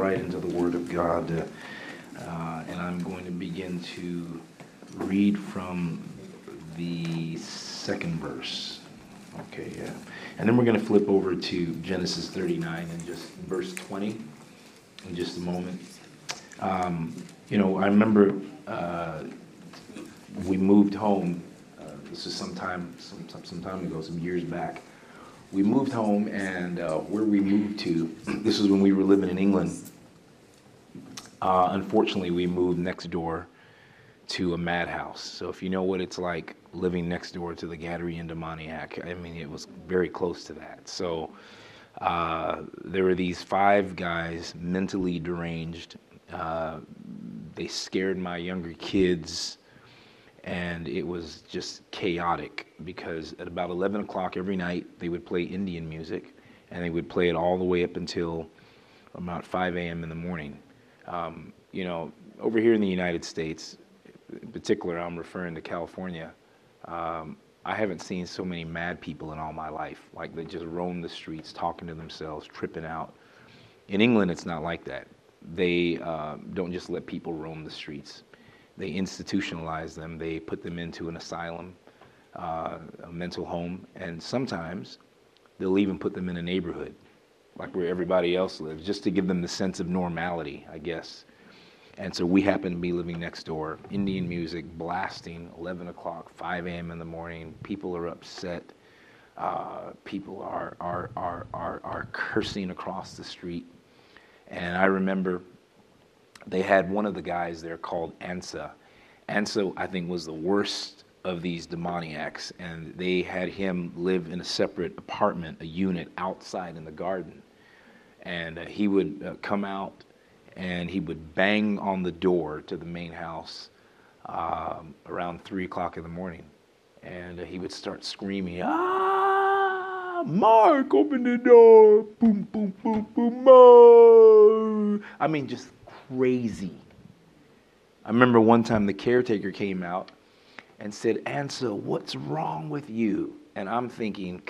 right into the Word of God. Uh, and I'm going to begin to read from the second verse. Okay, yeah. And then we're going to flip over to Genesis 39 and just verse 20 in just a moment. Um, you know, I remember uh, we moved home. Uh, this is some time, some, some time ago, some years back we moved home, and uh, where we moved to, this was when we were living in England. Uh, unfortunately, we moved next door to a madhouse. So if you know what it's like living next door to the Gadarene demoniac, I mean, it was very close to that. So uh, there were these five guys, mentally deranged. Uh, they scared my younger kids and it was just chaotic because at about 11 o'clock every night they would play Indian music and they would play it all the way up until about 5 a.m. in the morning. Um, you know, over here in the United States, in particular, I'm referring to California. Um, I haven't seen so many mad people in all my life. Like they just roam the streets, talking to themselves, tripping out. In England, it's not like that. They uh, don't just let people roam the streets they institutionalize them. They put them into an asylum, uh, a mental home, and sometimes they'll even put them in a neighborhood, like where everybody else lives, just to give them the sense of normality, I guess. And so we happen to be living next door. Indian music blasting, 11 o'clock, 5 a.m. in the morning. People are upset. Uh, people are, are, are, are, are cursing across the street. And I remember they had one of the guys there called Ansa. Ansa, I think, was the worst of these demoniacs, and they had him live in a separate apartment, a unit outside in the garden. And uh, he would uh, come out and he would bang on the door to the main house um, around three o'clock in the morning. And uh, he would start screaming, Ah, Mark, open the door. Boom, boom, boom, boom, Mark. I mean, just crazy. I remember one time the caretaker came out and said, Ansa, what's wrong with you? And I'm thinking,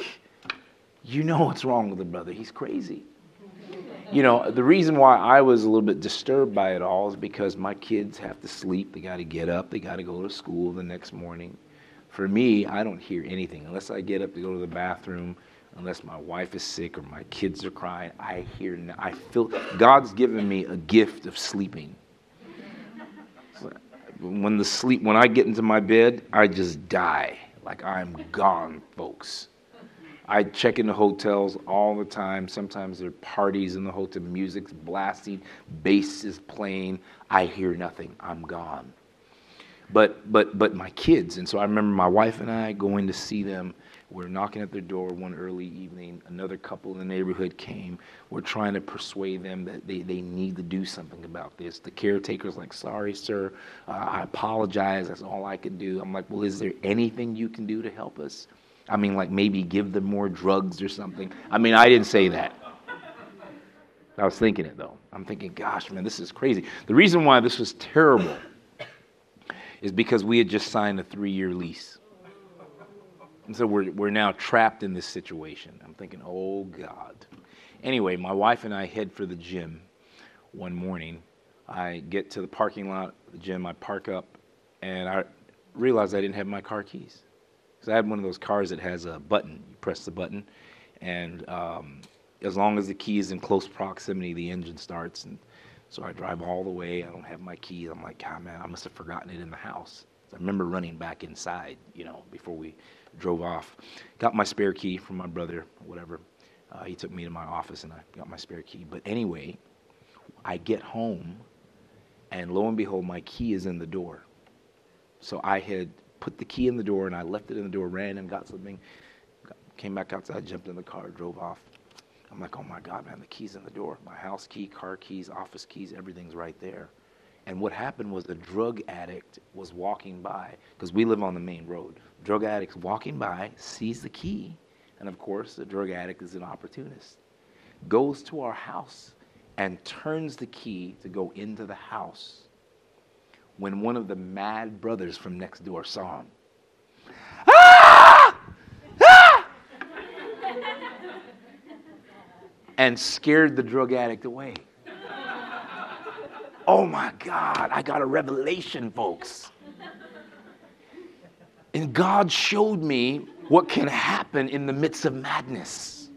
you know what's wrong with the brother. He's crazy. You know, the reason why I was a little bit disturbed by it all is because my kids have to sleep. They got to get up. They got to go to school the next morning. For me, I don't hear anything unless I get up to go to the bathroom unless my wife is sick or my kids are crying, I hear, I feel, God's given me a gift of sleeping. When the sleep, when I get into my bed, I just die. Like I'm gone, folks. I check into hotels all the time. Sometimes there are parties in the hotel, music's blasting, bass is playing. I hear nothing. I'm gone. But but but my kids, and so I remember my wife and I going to see them we're knocking at their door one early evening. Another couple in the neighborhood came. We're trying to persuade them that they, they need to do something about this. The caretaker's like, sorry, sir. Uh, I apologize. That's all I can do. I'm like, well, is there anything you can do to help us? I mean, like maybe give them more drugs or something. I mean, I didn't say that. I was thinking it though. I'm thinking, gosh, man, this is crazy. The reason why this was terrible is because we had just signed a three year lease. And so we're, we're now trapped in this situation. I'm thinking, oh God. Anyway, my wife and I head for the gym one morning. I get to the parking lot the gym, I park up, and I realize I didn't have my car keys. Because I had one of those cars that has a button. You press the button, and um, as long as the key is in close proximity, the engine starts. And so I drive all the way. I don't have my key. I'm like, God, man, I must have forgotten it in the house. I remember running back inside, you know, before we drove off. Got my spare key from my brother, whatever. Uh, he took me to my office and I got my spare key. But anyway, I get home and lo and behold, my key is in the door. So I had put the key in the door and I left it in the door, ran and got something, came back outside, jumped in the car, drove off. I'm like, oh my God, man, the key's in the door. My house key, car keys, office keys, everything's right there. And what happened was a drug addict was walking by, because we live on the main road. Drug addict's walking by, sees the key, and of course, the drug addict is an opportunist. Goes to our house and turns the key to go into the house when one of the mad brothers from next door saw him. Ah! Ah! and scared the drug addict away. Oh my God, I got a revelation, folks. And God showed me what can happen in the midst of madness.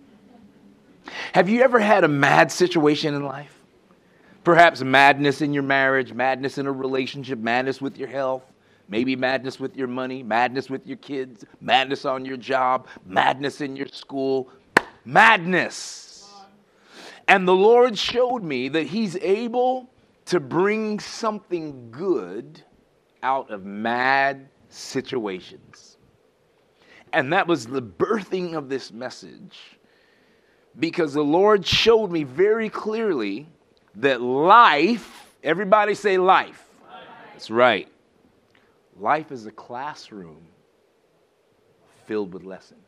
Have you ever had a mad situation in life? Perhaps madness in your marriage, madness in a relationship, madness with your health, maybe madness with your money, madness with your kids, madness on your job, madness in your school, madness. And the Lord showed me that He's able to bring something good out of mad situations. And that was the birthing of this message because the Lord showed me very clearly that life, everybody say life. life. That's right. Life is a classroom filled with lessons.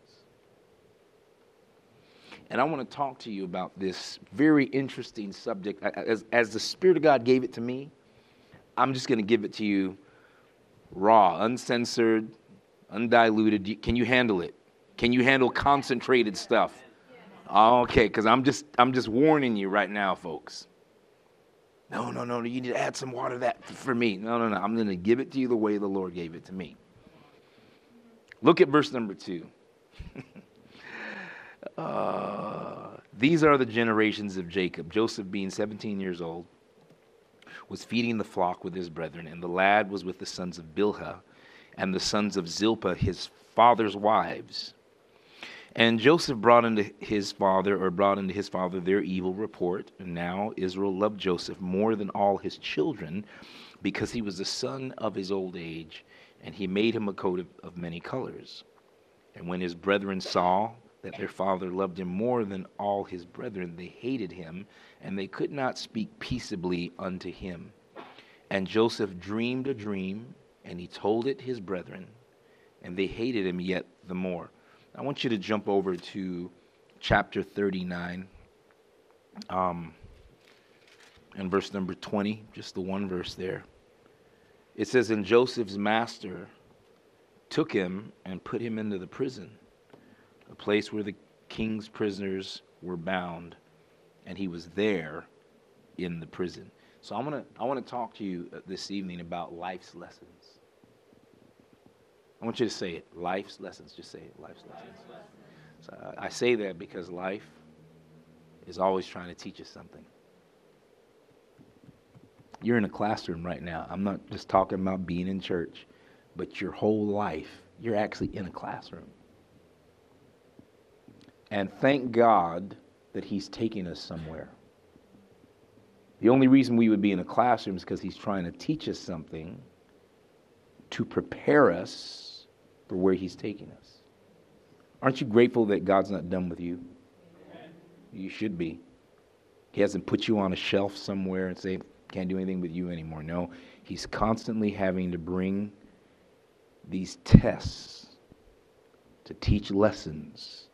And I want to talk to you about this very interesting subject. As, as the Spirit of God gave it to me, I'm just going to give it to you raw, uncensored, undiluted. Can you handle it? Can you handle concentrated stuff? Okay, because I'm just I'm just warning you right now, folks. No, no, no, you need to add some water that for me. No, no, no. I'm going to give it to you the way the Lord gave it to me. Look at verse number two. uh, these are the generations of Jacob. Joseph, being 17 years old, was feeding the flock with his brethren, and the lad was with the sons of Bilhah and the sons of Zilpah, his father's wives. And Joseph brought into his father, or brought into his father, their evil report. And now Israel loved Joseph more than all his children, because he was the son of his old age, and he made him a coat of, of many colors. And when his brethren saw that their father loved him more than all his brethren, they hated him, and they could not speak peaceably unto him. And Joseph dreamed a dream, and he told it his brethren, and they hated him yet the more. I want you to jump over to chapter 39 um, and verse number 20, just the one verse there. It says, And Joseph's master took him and put him into the prison, a place where the king's prisoners were bound and he was there in the prison. So I want to I want to talk to you uh, this evening about life's lessons. I want you to say it. Life's lessons. Just say it. Life's lessons. So I say that because life is always trying to teach us something. You're in a classroom right now. I'm not just talking about being in church, but your whole life, you're actually in a classroom. And thank God that He's taking us somewhere. The only reason we would be in a classroom is because He's trying to teach us something to prepare us for where He's taking us. Aren't you grateful that God's not done with you? You should be. He hasn't put you on a shelf somewhere and say, can't do anything with you anymore. No, He's constantly having to bring these tests to teach lessons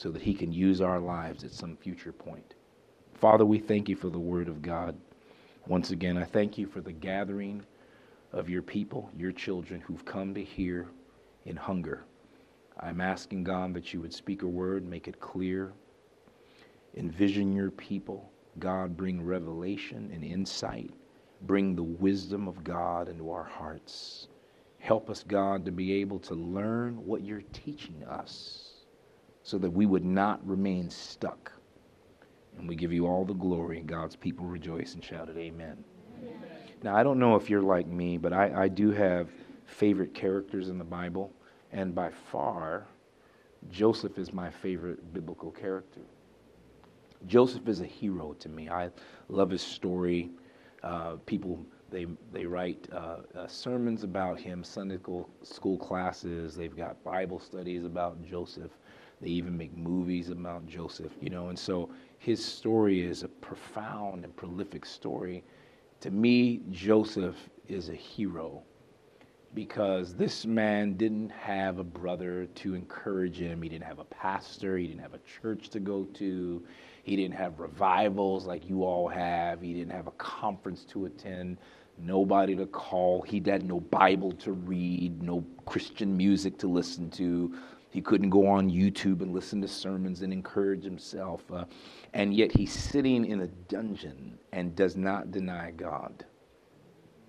so that He can use our lives at some future point. Father, we thank you for the Word of God. Once again, I thank you for the gathering of your people, your children who've come to hear in hunger. I'm asking God that you would speak a word, make it clear, envision your people. God, bring revelation and insight. Bring the wisdom of God into our hearts. Help us, God, to be able to learn what you're teaching us so that we would not remain stuck. And we give you all the glory, and God's people rejoice and shouted, Amen. Amen. Now, I don't know if you're like me, but I, I do have favorite characters in the Bible, and by far, Joseph is my favorite biblical character. Joseph is a hero to me. I love his story. Uh, people they they write uh, uh, sermons about him, Sunday school, school classes. They've got Bible studies about Joseph. They even make movies about Joseph, you know, and so his story is a profound and prolific story. To me, Joseph is a hero because this man didn't have a brother to encourage him. He didn't have a pastor. He didn't have a church to go to. He didn't have revivals like you all have. He didn't have a conference to attend, nobody to call. He had no Bible to read, no Christian music to listen to, He couldn't go on YouTube and listen to sermons and encourage himself. Uh, and yet he's sitting in a dungeon and does not deny God.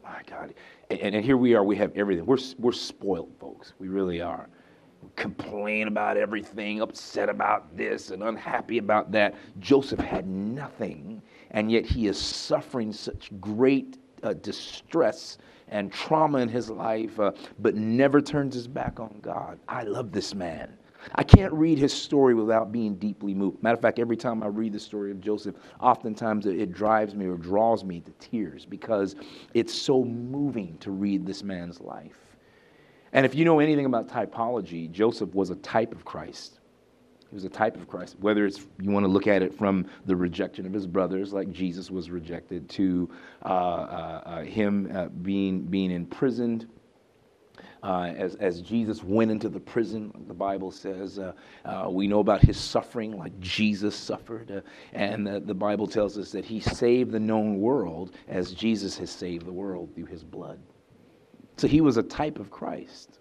My God. And, and here we are, we have everything. We're, we're spoiled, folks. We really are. We complain about everything, upset about this, and unhappy about that. Joseph had nothing, and yet he is suffering such great uh, distress and trauma in his life, uh, but never turns his back on God. I love this man. I can't read his story without being deeply moved. Matter of fact, every time I read the story of Joseph, oftentimes it drives me or draws me to tears because it's so moving to read this man's life. And if you know anything about typology, Joseph was a type of Christ. He was a type of Christ. Whether it's you want to look at it from the rejection of his brothers, like Jesus was rejected, to uh, uh, uh, him uh, being being imprisoned. Uh, as, as Jesus went into the prison, the Bible says, uh, we know about his suffering, like Jesus suffered. and the Bible tells us that he saved the known world as Jesus has saved the world through his blood. So he was a type of Christ.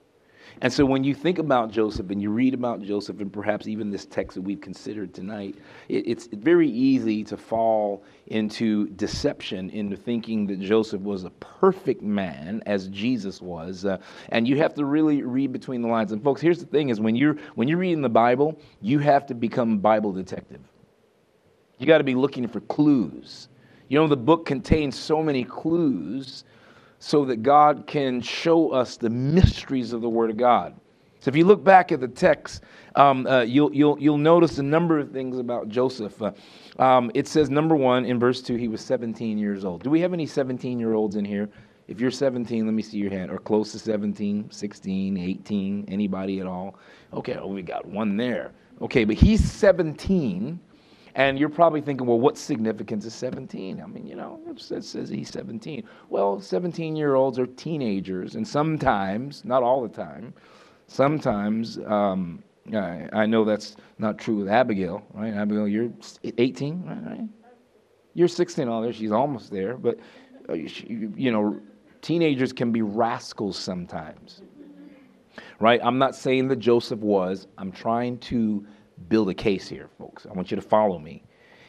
And so when you think about Joseph and you read about Joseph and perhaps even this text that we've considered tonight, it, it's very easy to fall into deception, into thinking that Joseph was a perfect man as Jesus was. Uh, and you have to really read between the lines. And folks, here's the thing is when you're when you're reading the Bible, you have to become Bible detective. You got to be looking for clues. You know, the book contains so many clues so that God can show us the mysteries of the Word of God. So if you look back at the text, um, uh, you'll, you'll, you'll notice a number of things about Joseph. Uh, um, it says, number one, in verse 2, he was 17 years old. Do we have any 17 year olds in here? If you're 17, let me see your hand, or close to 17, 16, 18, anybody at all? Okay, we got one there. Okay, but he's 17 and you're probably thinking, well, what significance is 17? I mean, you know, it says he's 17. Well, 17 year olds are teenagers, and sometimes, not all the time, sometimes, um, I, I, know that's not true with Abigail, right? Abigail, you're 18, right? You're 16, all there. She's almost there, but, uh, you know, teenagers can be rascals sometimes, right? I'm not saying that Joseph was. I'm trying to build a case here, folks. I want you to follow me.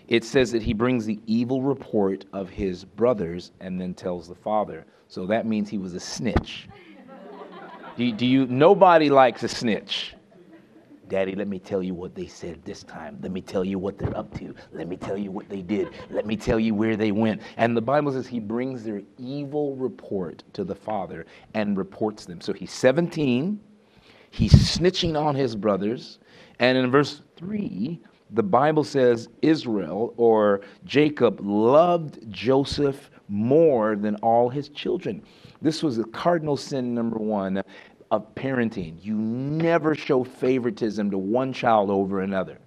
It says that he brings the evil report of his brothers and then tells the father. So that means he was a snitch. do, do you? Nobody likes a snitch. Daddy, let me tell you what they said this time. Let me tell you what they're up to. Let me tell you what they did. Let me tell you where they went. And the Bible says he brings their evil report to the father and reports them. So he's 17. He's snitching on his brothers. And in verse 3, the Bible says Israel or Jacob loved Joseph more than all his children. This was the cardinal sin number one of parenting. You never show favoritism to one child over another.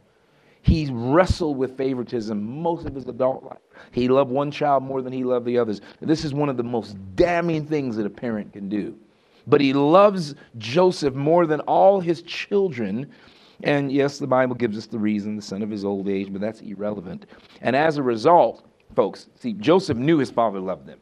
He wrestled with favoritism most of his adult life. He loved one child more than he loved the others. This is one of the most damning things that a parent can do. But he loves Joseph more than all his children and yes, the Bible gives us the reason, the son of his old age, but that's irrelevant. And as a result, folks, see, Joseph knew his father loved him.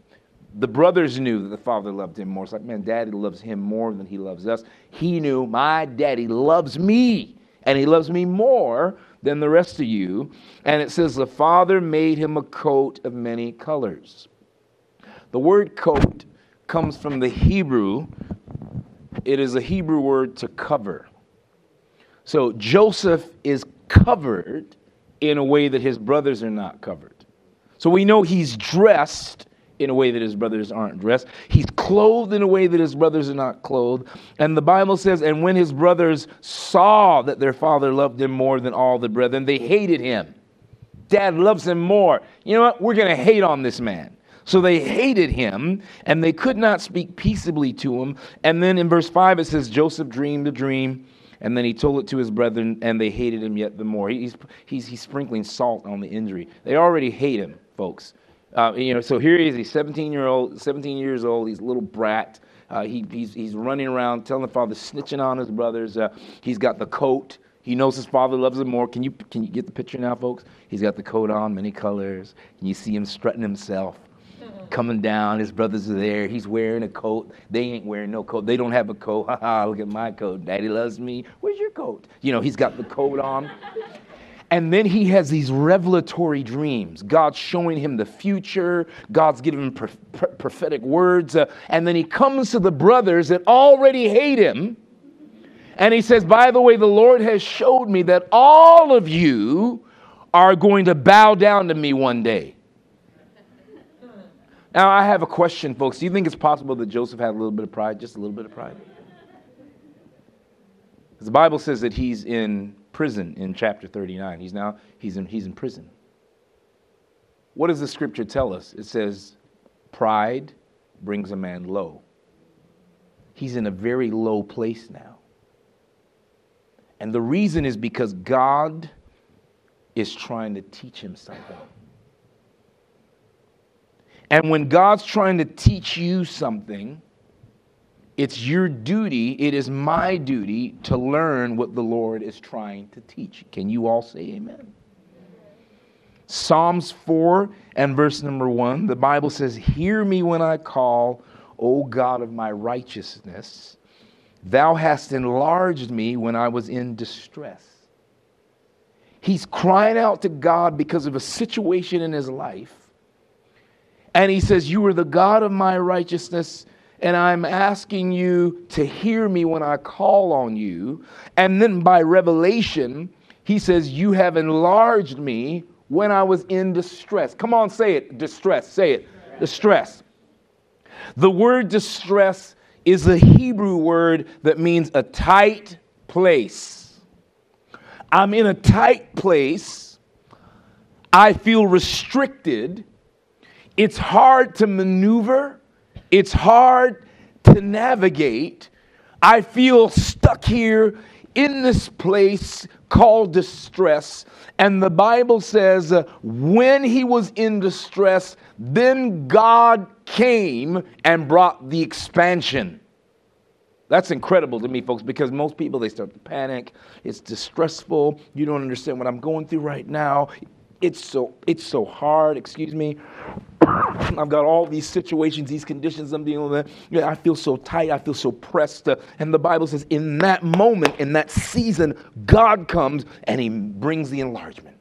The brothers knew that the father loved him more. It's like, man, daddy loves him more than he loves us. He knew my daddy loves me, and he loves me more than the rest of you. And it says, the father made him a coat of many colors. The word coat comes from the Hebrew, it is a Hebrew word to cover. So Joseph is covered in a way that his brothers are not covered. So we know he's dressed in a way that his brothers aren't dressed. He's clothed in a way that his brothers are not clothed. And the Bible says, and when his brothers saw that their father loved him more than all the brethren, they hated him. Dad loves him more. You know what? We're going to hate on this man. So they hated him, and they could not speak peaceably to him. And then in verse 5, it says, Joseph dreamed a dream and then he told it to his brethren, and they hated him yet the more. He's, he's, he's sprinkling salt on the injury. They already hate him, folks. Uh, you know, so here he is. He's 17 year old, 17 years old. He's a little brat. Uh, he, he's, he's running around telling the father, snitching on his brothers. Uh, he's got the coat. He knows his father loves him more. Can you, can you get the picture now, folks? He's got the coat on, many colors. And you see him strutting himself. Coming down. His brothers are there. He's wearing a coat. They ain't wearing no coat. They don't have a coat. Ha ha, look at my coat. Daddy loves me. Where's your coat? You know, he's got the coat on. And then he has these revelatory dreams. God's showing him the future. God's giving him prophetic words. Uh, and then he comes to the brothers that already hate him. And he says, By the way, the Lord has showed me that all of you are going to bow down to me one day. Now, I have a question, folks. Do you think it's possible that Joseph had a little bit of pride? Just a little bit of pride? Because The Bible says that he's in prison in chapter 39. He's now he's in he's in prison. What does the scripture tell us? It says pride brings a man low. He's in a very low place now. And the reason is because God is trying to teach him something. And when God's trying to teach you something, it's your duty, it is my duty to learn what the Lord is trying to teach. Can you all say amen? Psalms 4 and verse number 1, the Bible says, Hear me when I call, O God of my righteousness. Thou hast enlarged me when I was in distress. He's crying out to God because of a situation in his life. And he says, You are the God of my righteousness and I'm asking you to hear me when I call on you. And then by revelation, he says, You have enlarged me when I was in distress. Come on, say it. Distress. Say it. Distress. The word distress is a Hebrew word that means a tight place. I'm in a tight place. I feel restricted. It's hard to maneuver. It's hard to navigate. I feel stuck here in this place called distress. And the Bible says, uh, when he was in distress, then God came and brought the expansion. That's incredible to me, folks, because most people they start to panic. It's distressful. You don't understand what I'm going through right now. It's so it's so hard, excuse me. I've got all these situations, these conditions I'm dealing with. Yeah, I feel so tight. I feel so pressed. Uh, and the Bible says, in that moment, in that season, God comes and He brings the enlargement.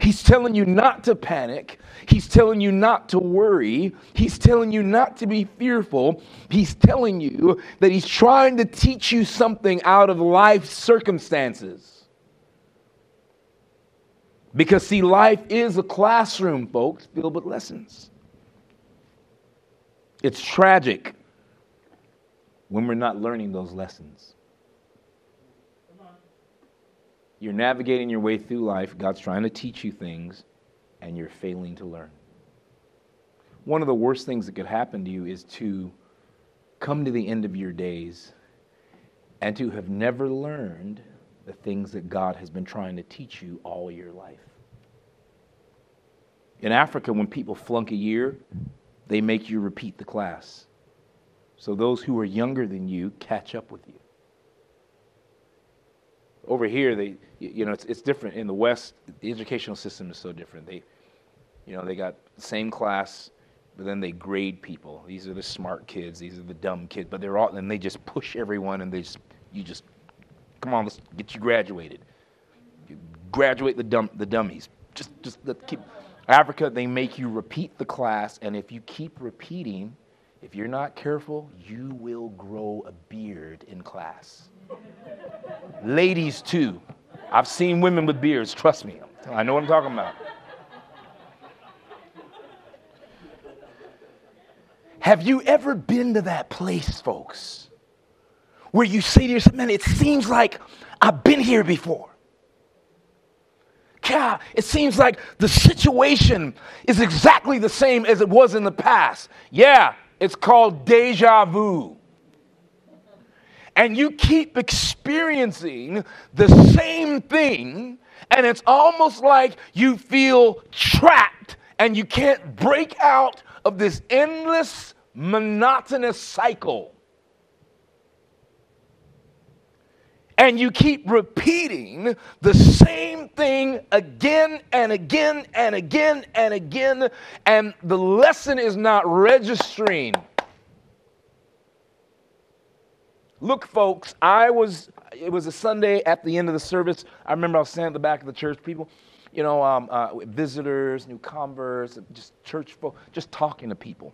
He's telling you not to panic. He's telling you not to worry. He's telling you not to be fearful. He's telling you that He's trying to teach you something out of life circumstances. Because, see, life is a classroom, folks, filled with lessons. It's tragic when we're not learning those lessons. You're navigating your way through life, God's trying to teach you things, and you're failing to learn. One of the worst things that could happen to you is to come to the end of your days and to have never learned the things that God has been trying to teach you all your life. In Africa, when people flunk a year, they make you repeat the class. So those who are younger than you catch up with you. Over here, they, you know, it's, it's different. In the West, the educational system is so different. They, you know, they got same class, but then they grade people. These are the smart kids. These are the dumb kids. But they're all, and they just push everyone, and they just, you just Come on, let's get you graduated. Graduate the dumb the dummies. Just just let keep Africa, they make you repeat the class, and if you keep repeating, if you're not careful, you will grow a beard in class. Ladies, too. I've seen women with beards, trust me. I know what I'm talking about. Have you ever been to that place, folks? Where you say to yourself, man, it seems like I've been here before. God, it seems like the situation is exactly the same as it was in the past. Yeah, it's called deja vu. And you keep experiencing the same thing, and it's almost like you feel trapped and you can't break out of this endless, monotonous cycle. And you keep repeating the same thing again and again and again and again, and the lesson is not registering. Look, folks, I was, it was a Sunday at the end of the service. I remember I was standing at the back of the church, people, you know, um, uh, visitors, new converts, just church folk, just talking to people.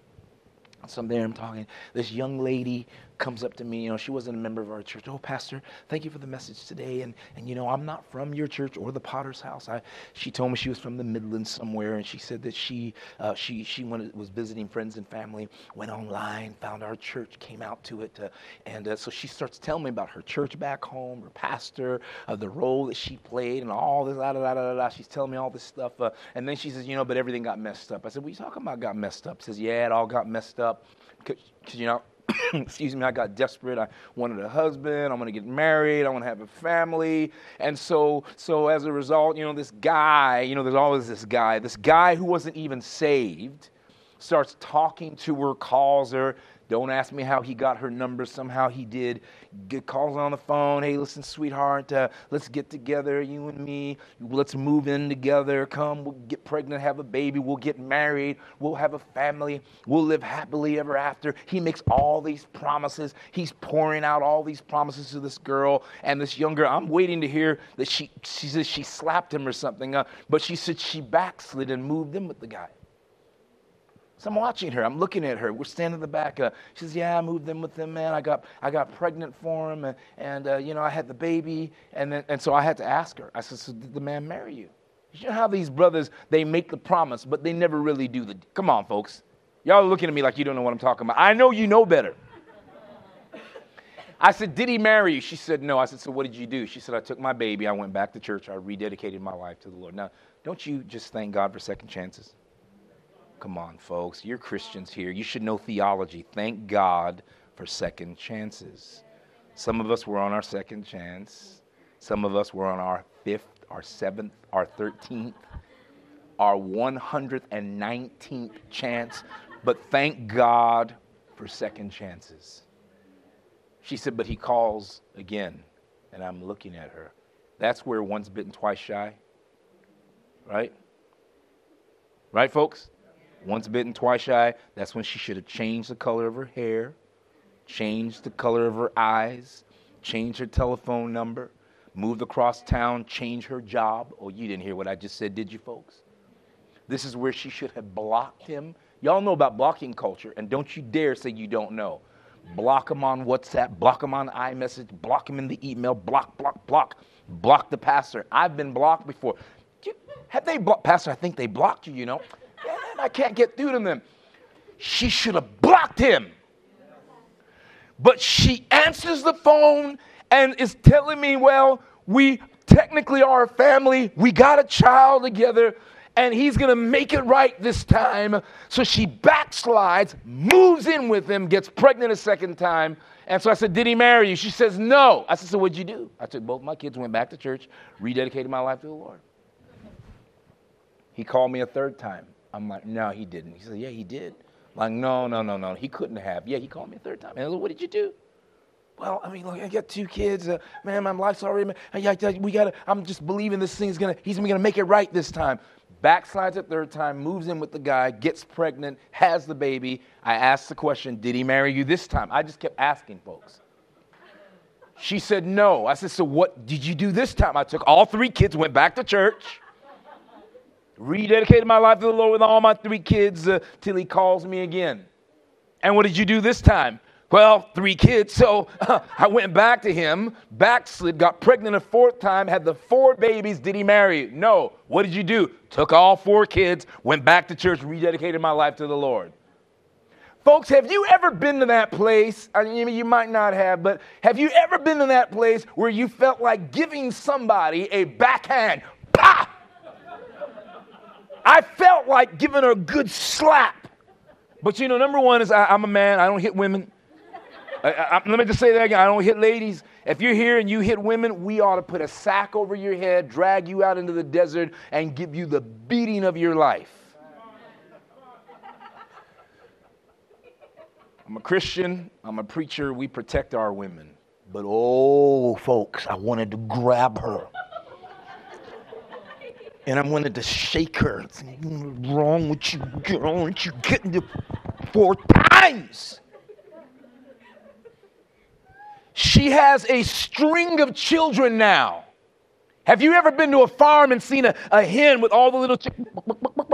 So I'm there, I'm talking. This young lady comes up to me, you know, she wasn't a member of our church. Oh, Pastor, thank you for the message today. And, and you know, I'm not from your church or the Potter's house. I, she told me she was from the Midlands somewhere, and she said that she, uh, she, she wanted, was visiting friends and family, went online, found our church, came out to it. Uh, and uh, so she starts telling me about her church back home, her pastor, uh, the role that she played, and all this, da, da, da, da, da. She's telling me all this stuff. Uh, and then she says, you know, but everything got messed up. I said, what are you talking about got messed up? She says, yeah, it all got messed up. Cause, cause you know, excuse me, I got desperate. I wanted a husband. I want to get married. I want to have a family. And so, so as a result, you know, this guy, you know, there's always this guy, this guy who wasn't even saved, starts talking to her, calls her, don't ask me how he got her number. Somehow he did. Get calls on the phone. Hey, listen, sweetheart, uh, let's get together, you and me. Let's move in together. Come, we'll get pregnant, have a baby. We'll get married. We'll have a family. We'll live happily ever after. He makes all these promises. He's pouring out all these promises to this girl and this young girl. I'm waiting to hear that she, she says she slapped him or something, uh, but she said she backslid and moved in with the guy. So I'm watching her. I'm looking at her. We're standing in the back. Uh, she says, "Yeah, I moved in with them, man. I got I got pregnant for him, and, and uh, you know I had the baby, and then, and so I had to ask her. I said, "So did the man marry you?" You know how these brothers they make the promise, but they never really do the. Come on, folks. Y'all are looking at me like you don't know what I'm talking about. I know you know better. I said, Did he marry you? She said, No. I said, So what did you do? She said, I took my baby. I went back to church. I rededicated my life to the Lord. Now, don't you just thank God for second chances? Come on, folks. You're Christians here. You should know theology. Thank God for second chances. Some of us were on our second chance. Some of us were on our fifth, our seventh, our 13th, our 119th chance. But thank God for second chances. She said, but he calls again. And I'm looking at her. That's where once bitten, twice shy. Right? Right, folks? Once bitten, twice shy. That's when she should have changed the color of her hair, changed the color of her eyes, changed her telephone number, moved across town, changed her job. Oh, you didn't hear what I just said, did you, folks? This is where she should have blocked him. Y'all know about blocking culture, and don't you dare say you don't know. Block him on WhatsApp, block him on iMessage, block him in the email, block, block, block, block the pastor. I've been blocked before. Have they blocked? Pastor, I think they blocked you, you know. I can't get through to them. She should have blocked him. But she answers the phone and is telling me, well, we technically are a family. We got a child together, and he's going to make it right this time. So she backslides, moves in with him, gets pregnant a second time. And so I said, Did he marry you? She says, No. I said, So what'd you do? I took both my kids, went back to church, rededicated my life to the Lord. He called me a third time. I'm like, no, he didn't. He said, yeah, he did. I'm like, no, no, no, no, he couldn't have. Yeah, he called me a third time. And I said, what did you do? Well, I mean, look, I got two kids. Uh, man, my life's already. we gotta. I'm just believing this thing's gonna. He's gonna make it right this time. Backslides a third time, moves in with the guy, gets pregnant, has the baby. I asked the question, did he marry you this time? I just kept asking folks. She said no. I said, so what did you do this time? I took all three kids, went back to church rededicated my life to the Lord with all my three kids uh, till He calls me again. And what did you do this time? Well, three kids. So uh, I went back to him, backslid, got pregnant a fourth time, had the four babies. Did he marry you? No. What did you do? Took all four kids, went back to church, rededicated my life to the Lord. Folks, have you ever been to that place? I mean, you might not have, but have you ever been to that place where you felt like giving somebody a backhand? Pah! I felt like giving her a good slap. But you know, number one is I, am a man, I don't hit women. I, I, let me just say that again I don't hit ladies. If you're here and you hit women, we ought to put a sack over your head, drag you out into the desert, and give you the beating of your life. I'm a Christian, I'm a preacher, we protect our women. But oh, folks, I wanted to grab her. And I wanted to shake her. What's wrong with you, girl? Aren't you getting the four times? She has a string of children now. Have you ever been to a farm and seen a, a hen with all the little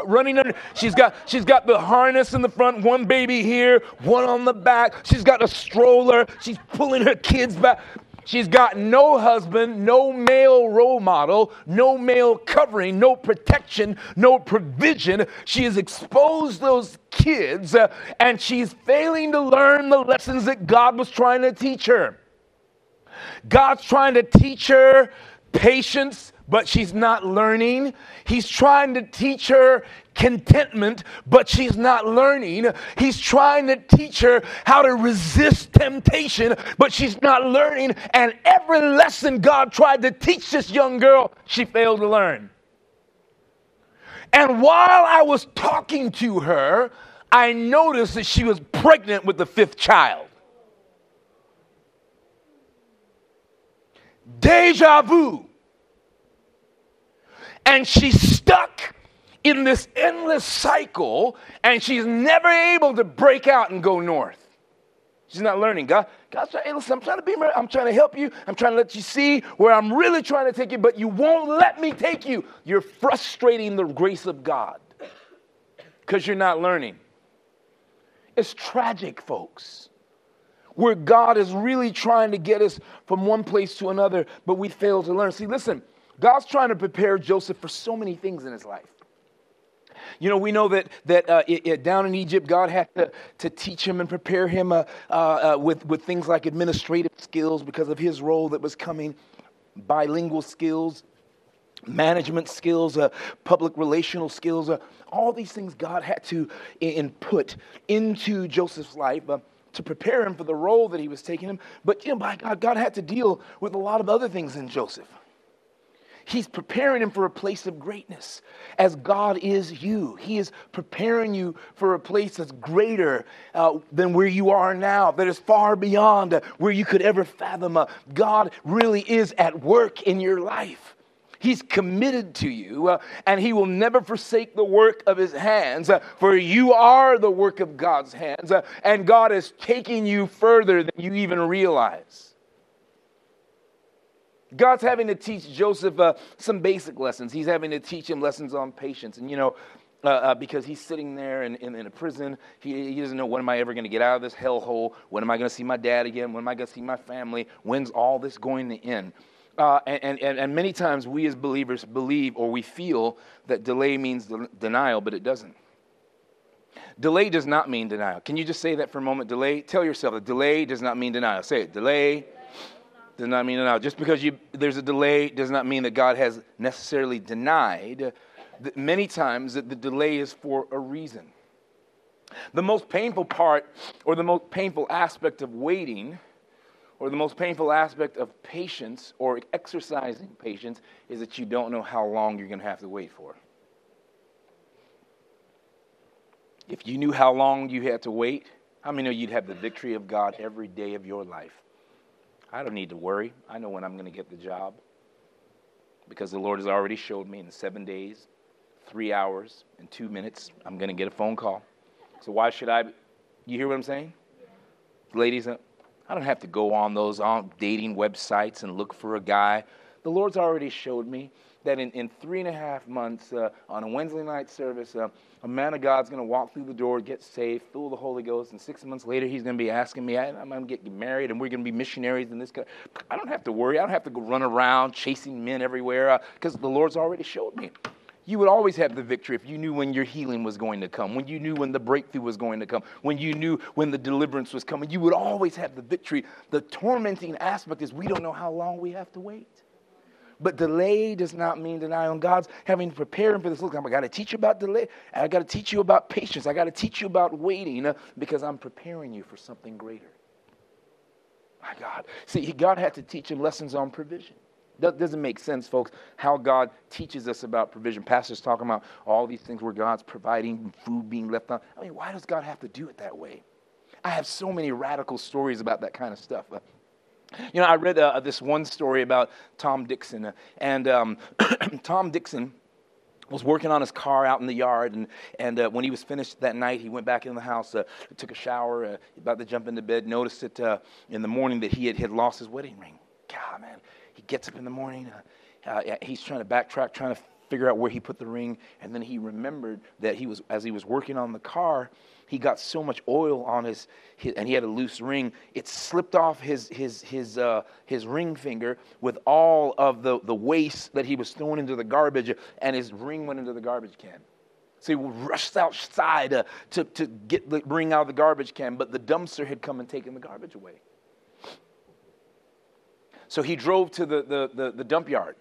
running under? She's got, she's got the harness in the front, one baby here, one on the back. She's got a stroller. She's pulling her kids back. She's got no husband, no male role model, no male covering, no protection, no provision. She has exposed those kids uh, and she's failing to learn the lessons that God was trying to teach her. God's trying to teach her patience, but she's not learning. He's trying to teach her contentment, but she's not learning. He's trying to teach her how to resist temptation, but she's not learning. And every lesson God tried to teach this young girl, she failed to learn. And while I was talking to her, I noticed that she was pregnant with the fifth child. Deja vu. And she's stuck in this endless cycle, and she's never able to break out and go north. She's not learning. God, God's trying, hey, listen, I'm trying to be, I'm trying to help you. I'm trying to let you see where I'm really trying to take you, but you won't let me take you. You're frustrating the grace of God because you're not learning. It's tragic, folks where God is really trying to get us from one place to another, but we fail to learn. See, listen, God's trying to prepare Joseph for so many things in his life. You know, we know that, that uh, it, it, down in Egypt, God had to, to teach him and prepare him uh, uh, uh with, with things like administrative skills because of his role that was coming, bilingual skills, management skills, uh, public relational skills. Uh, all these things God had to input into Joseph's life to prepare him for the role that he was taking him. But you know, by God, God had to deal with a lot of other things in Joseph. He's preparing him for a place of greatness as God is you. He is preparing you for a place that's greater uh, than where you are now, that is far beyond uh, where you could ever fathom. Uh, God really is at work in your life. He's committed to you, uh, and He will never forsake the work of His hands, uh, for you are the work of God's hands, uh, and God is taking you further than you even realize. God's having to teach Joseph uh, some basic lessons. He's having to teach him lessons on patience. And you know, uh, uh, because he's sitting there in, in, in a prison. He, he, doesn't know when am I ever going to get out of this hellhole? When am I going to see my dad again? When am I going to see my family? When's all this going to end? Uh, and, and, and many times we as believers believe or we feel that delay means de- denial, but it doesn't. Delay does not mean denial. Can you just say that for a moment? Delay? Tell yourself that delay does not mean denial. Say it. Delay does not mean denial. Just because you, there's a delay does not mean that God has necessarily denied. Many times that the delay is for a reason. The most painful part or the most painful aspect of waiting or the most painful aspect of patience or exercising patience is that you don't know how long you're going to have to wait for. If you knew how long you had to wait, how many know you'd have the victory of God every day of your life? I don't need to worry. I know when I'm going to get the job because the Lord has already showed me in seven days, three hours, and two minutes, I'm going to get a phone call. So why should I? You hear what I'm saying? Ladies, uh, I don't have to go on those on dating websites and look for a guy. The Lord's already showed me that in, in three and a half months, uh, on a Wednesday night service, uh, a man of God's going to walk through the door, get saved, fill the Holy Ghost, and six months later, he's going to be asking me, I'm going to get married, and we're going to be missionaries in this country. I don't have to worry. I don't have to go run around chasing men everywhere because uh, the Lord's already showed me you would always have the victory if you knew when your healing was going to come, when you knew when the breakthrough was going to come, when you knew when the deliverance was coming. You would always have the victory. The tormenting aspect is we don't know how long we have to wait. But delay does not mean denial. And God's having to prepare him for this. Look, I got to teach you about delay. I got to teach you about patience. I got to teach you about waiting uh, because I'm preparing you for something greater. My God. See, God had to teach him lessons on provision. That doesn't make sense, folks, how God teaches us about provision. Pastors talking about all these things where God's providing food being left on. I mean, why does God have to do it that way? I have so many radical stories about that kind of stuff. You know, I read uh, this one story about Tom Dixon, uh, and um, Tom Dixon was working on his car out in the yard, and, and uh, when he was finished that night, he went back in the house, uh, took a shower, uh, about to jump into bed, noticed it uh, in the morning that he had, had lost his wedding ring. God, man, he gets up in the morning, he's trying to backtrack, trying to figure out where he put the ring, and then he remembered that he was, as he was working on the car, he got so much oil on his, his, and he had a loose ring. It slipped off his his his uh, his ring finger with all of the the waste that he was throwing into the garbage and his ring went into the garbage can. So he rushed outside uh, to, to get the ring out of the garbage can but the dumpster had come and taken the garbage away. So he drove to the, the, the, the dump yard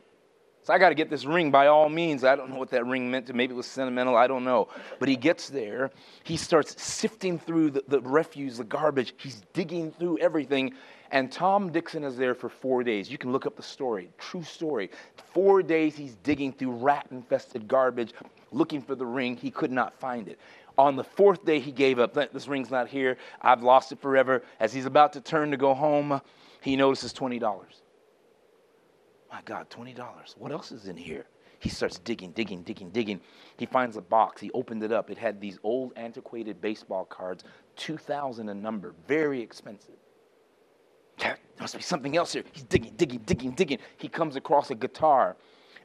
so I got to get this ring by all means. I don't know what that ring meant to. Maybe it was sentimental. I don't know. But he gets there. He starts sifting through the, the refuse, the garbage. He's digging through everything. And Tom Dixon is there for four days. You can look up the story. True story. Four days he's digging through rat infested garbage, looking for the ring. He could not find it. On the fourth day, he gave up. This ring's not here. I've lost it forever. As he's about to turn to go home, he notices $20. My God, $20. What else is in here? He starts digging, digging, digging, digging. He finds a box. He opened it up. It had these old, antiquated baseball cards, 2,000 a number, very expensive. There must be something else here. He's digging, digging, digging, digging. He comes across a guitar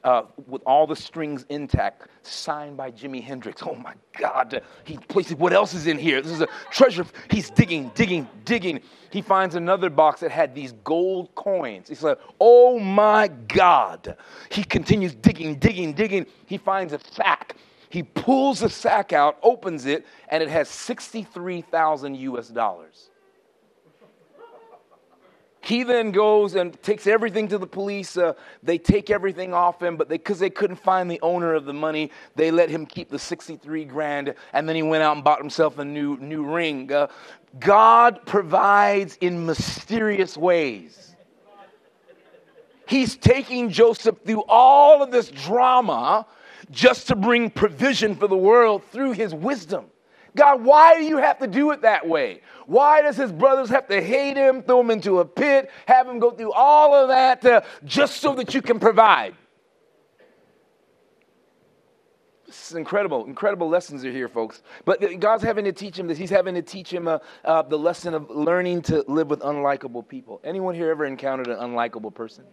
uh, with all the strings intact, signed by Jimi Hendrix. Oh my God. He places, what else is in here? This is a treasure. He's digging, digging, digging. He finds another box that had these gold coins. He's like, oh my God. He continues digging, digging, digging. He finds a sack. He pulls the sack out, opens it, and it has 63,000 US dollars. He then goes and takes everything to the police. Uh, they take everything off him, but because they, they, couldn't find the owner of the money, they let him keep the 63 grand. And then he went out and bought himself a new, new ring. Uh, God provides in mysterious ways. He's taking Joseph through all of this drama just to bring provision for the world through his wisdom. God, why do you have to do it that way? Why does his brothers have to hate him, throw him into a pit, have him go through all of that uh, just so that you can provide? This is incredible. Incredible lessons are here, folks. But God's having to teach him this. He's having to teach him uh, uh, the lesson of learning to live with unlikable people. Anyone here ever encountered an unlikable person?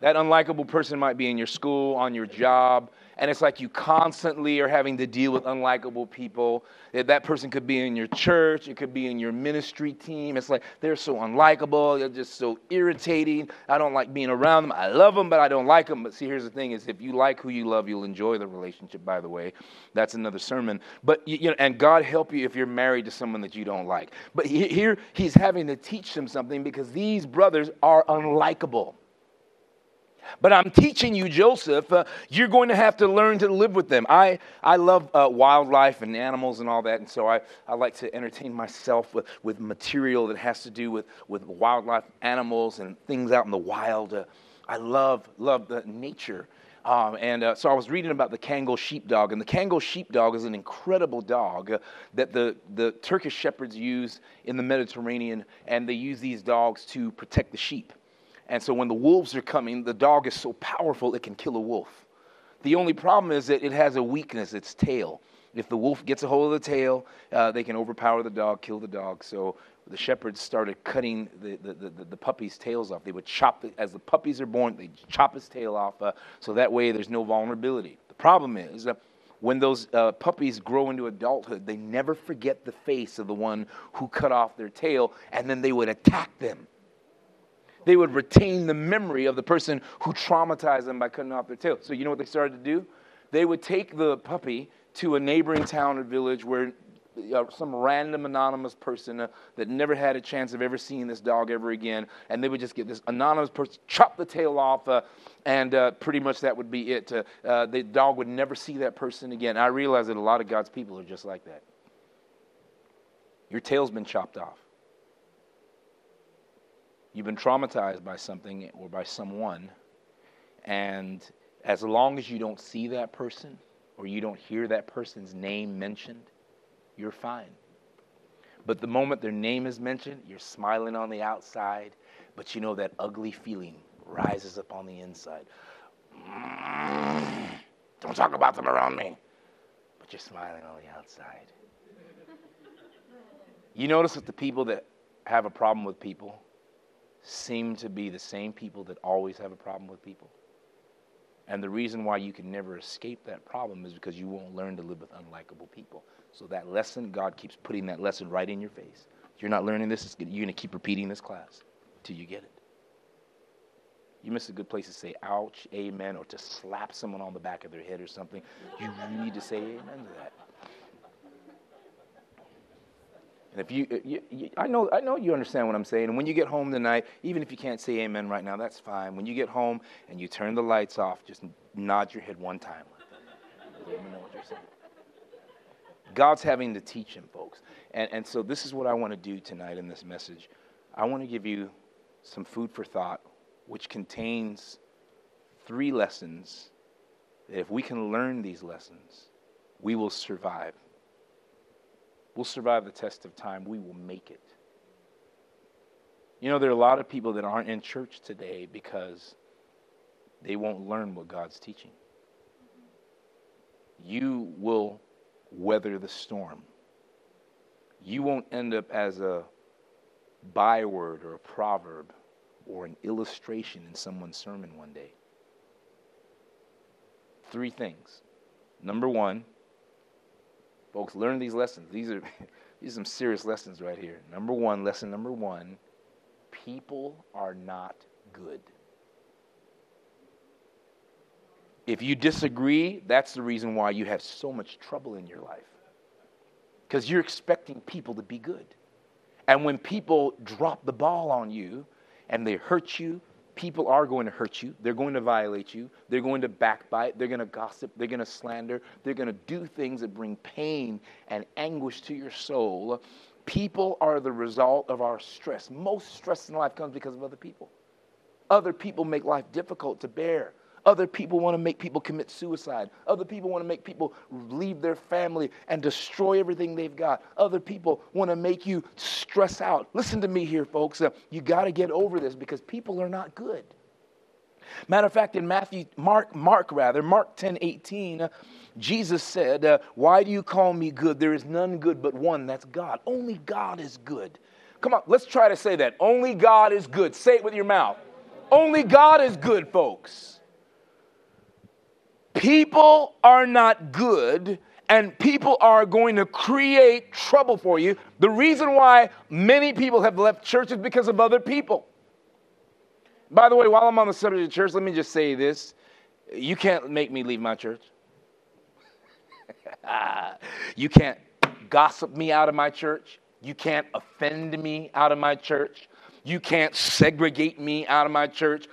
That unlikable person might be in your school, on your job, and it's like you constantly are having to deal with unlikable people. That person could be in your church, it could be in your ministry team. It's like they're so unlikable, they're just so irritating. I don't like being around them. I love them, but I don't like them. But see, here's the thing: is if you like who you love, you'll enjoy the relationship. By the way, that's another sermon. But you know, and God help you if you're married to someone that you don't like. But here, He's having to teach them something because these brothers are unlikable. But I'm teaching you, Joseph, uh, you're going to have to learn to live with them. I, I love uh, wildlife and animals and all that, and so I, I like to entertain myself with, with material that has to do with, with wildlife, animals, and things out in the wild. Uh, I love, love the nature. Um, and uh, so I was reading about the Kangal sheepdog, and the Kangal sheepdog is an incredible dog uh, that the, the Turkish shepherds use in the Mediterranean, and they use these dogs to protect the sheep. And so when the wolves are coming, the dog is so powerful it can kill a wolf. The only problem is that it has a weakness, its tail. If the wolf gets a hold of the tail, uh, they can overpower the dog, kill the dog. So the shepherds started cutting the, the, the, the puppies' tails off. They would chop, the, as the puppies are born, they chop his tail off uh, so that way there's no vulnerability. The problem is that when those uh, puppies grow into adulthood, they never forget the face of the one who cut off their tail, and then they would attack them they would retain the memory of the person who traumatized them by cutting off their tail. So, you know what they started to do? They would take the puppy to a neighboring town or village where uh, some random anonymous person uh, that never had a chance of ever seeing this dog ever again, and they would just get this anonymous person, chop the tail off, uh, and uh, pretty much that would be it. Uh, uh, the dog would never see that person again. I realize that a lot of God's people are just like that. Your tail's been chopped off. You've been traumatized by something or by someone, and as long as you don't see that person or you don't hear that person's name mentioned, you're fine. But the moment their name is mentioned, you're smiling on the outside, but you know that ugly feeling rises up on the inside. Don't talk about them around me. But you're smiling on the outside. You notice that the people that have a problem with people seem to be the same people that always have a problem with people. And the reason why you can never escape that problem is because you won't learn to live with unlikable people. So that lesson, God keeps putting that lesson right in your face. You're not learning this, you're going to keep repeating this class till you get it. You miss a good place to say ouch, amen, or to slap someone on the back of their head or something. You need to say amen to that. And if you, uh, you, you, I know, I know you understand what I'm saying. And when you get home tonight, even if you can't say amen right now, that's fine. When you get home and you turn the lights off, just nod your head one time. Let me know what you're saying. God's having to teach him, folks. And, and so this is what I want to do tonight in this message. I want to give you some food for thought, which contains three lessons that if we can learn these lessons, we will survive. We'll survive the test of time. We will make it. You know, there are a lot of people that aren't in church today because they won't learn what God's teaching. You will weather the storm. You won't end up as a byword or a proverb or an illustration in someone's sermon one day. Three things. Number one, Folks, learn these lessons. These are, these are some serious lessons right here. Number one, lesson number one people are not good. If you disagree, that's the reason why you have so much trouble in your life. Because you're expecting people to be good. And when people drop the ball on you and they hurt you, people are going to hurt you. They're going to violate you. They're going to backbite. They're going to gossip. They're going to slander. They're going to do things that bring pain and anguish to your soul. People are the result of our stress. Most stress in life comes because of other people. Other people make life difficult to bear. Other people want to make people commit suicide. Other people want to make people leave their family and destroy everything they've got. Other people want to make you stress out. Listen to me here, folks. Uh, you got to get over this because people are not good. Matter of fact, in Matthew, Mark, Mark rather, Mark 10 18, uh, Jesus said, uh, Why do you call me good? There is none good but one, that's God. Only God is good. Come on, let's try to say that. Only God is good. Say it with your mouth. Only God is good, folks. People are not good and people are going to create trouble for you. The reason why many people have left church is because of other people. By the way, while I'm on the subject of church, let me just say this. You can't make me leave my church. you can't gossip me out of my church. You can't offend me out of my church. You can't segregate me out of my church.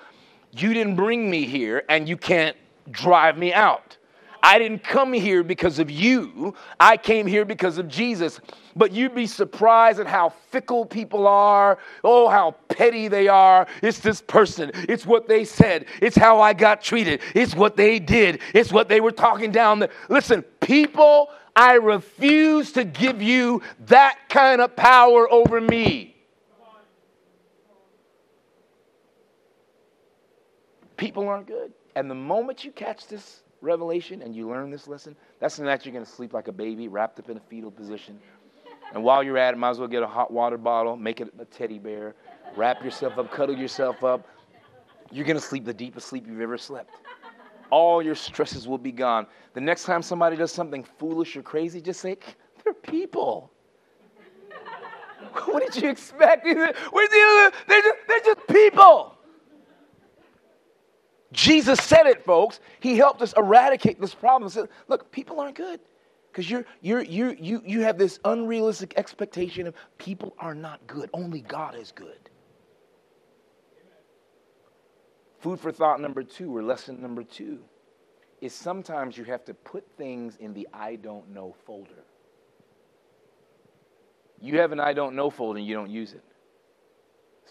You didn't bring me here, and you can't drive me out. I didn't come here because of you. I came here because of Jesus. But you'd be surprised at how fickle people are. Oh, how petty they are. It's this person. It's what they said. It's how I got treated. It's what they did. It's what they were talking down there. Listen, people, I refuse to give you that kind of power over me. People aren't good. And the moment you catch this revelation and you learn this lesson, that's the night you're going to sleep like a baby, wrapped up in a fetal position. And while you're at it, might as well get a hot water bottle, make it a teddy bear, wrap yourself up, cuddle yourself up. You're going to sleep the deepest sleep you've ever slept. All your stresses will be gone. The next time somebody does something foolish or crazy, just say, they're people. what did you expect? They're just, they're just people. Jesus said it, folks. He helped us eradicate this problem. Said, look, people aren't good because you're, you're, you're, you, you have this unrealistic expectation of people are not good. Only God is good. Food for thought number two, or lesson number two, is sometimes you have to put things in the I don't know folder. You have an I don't know folder and you don't use it.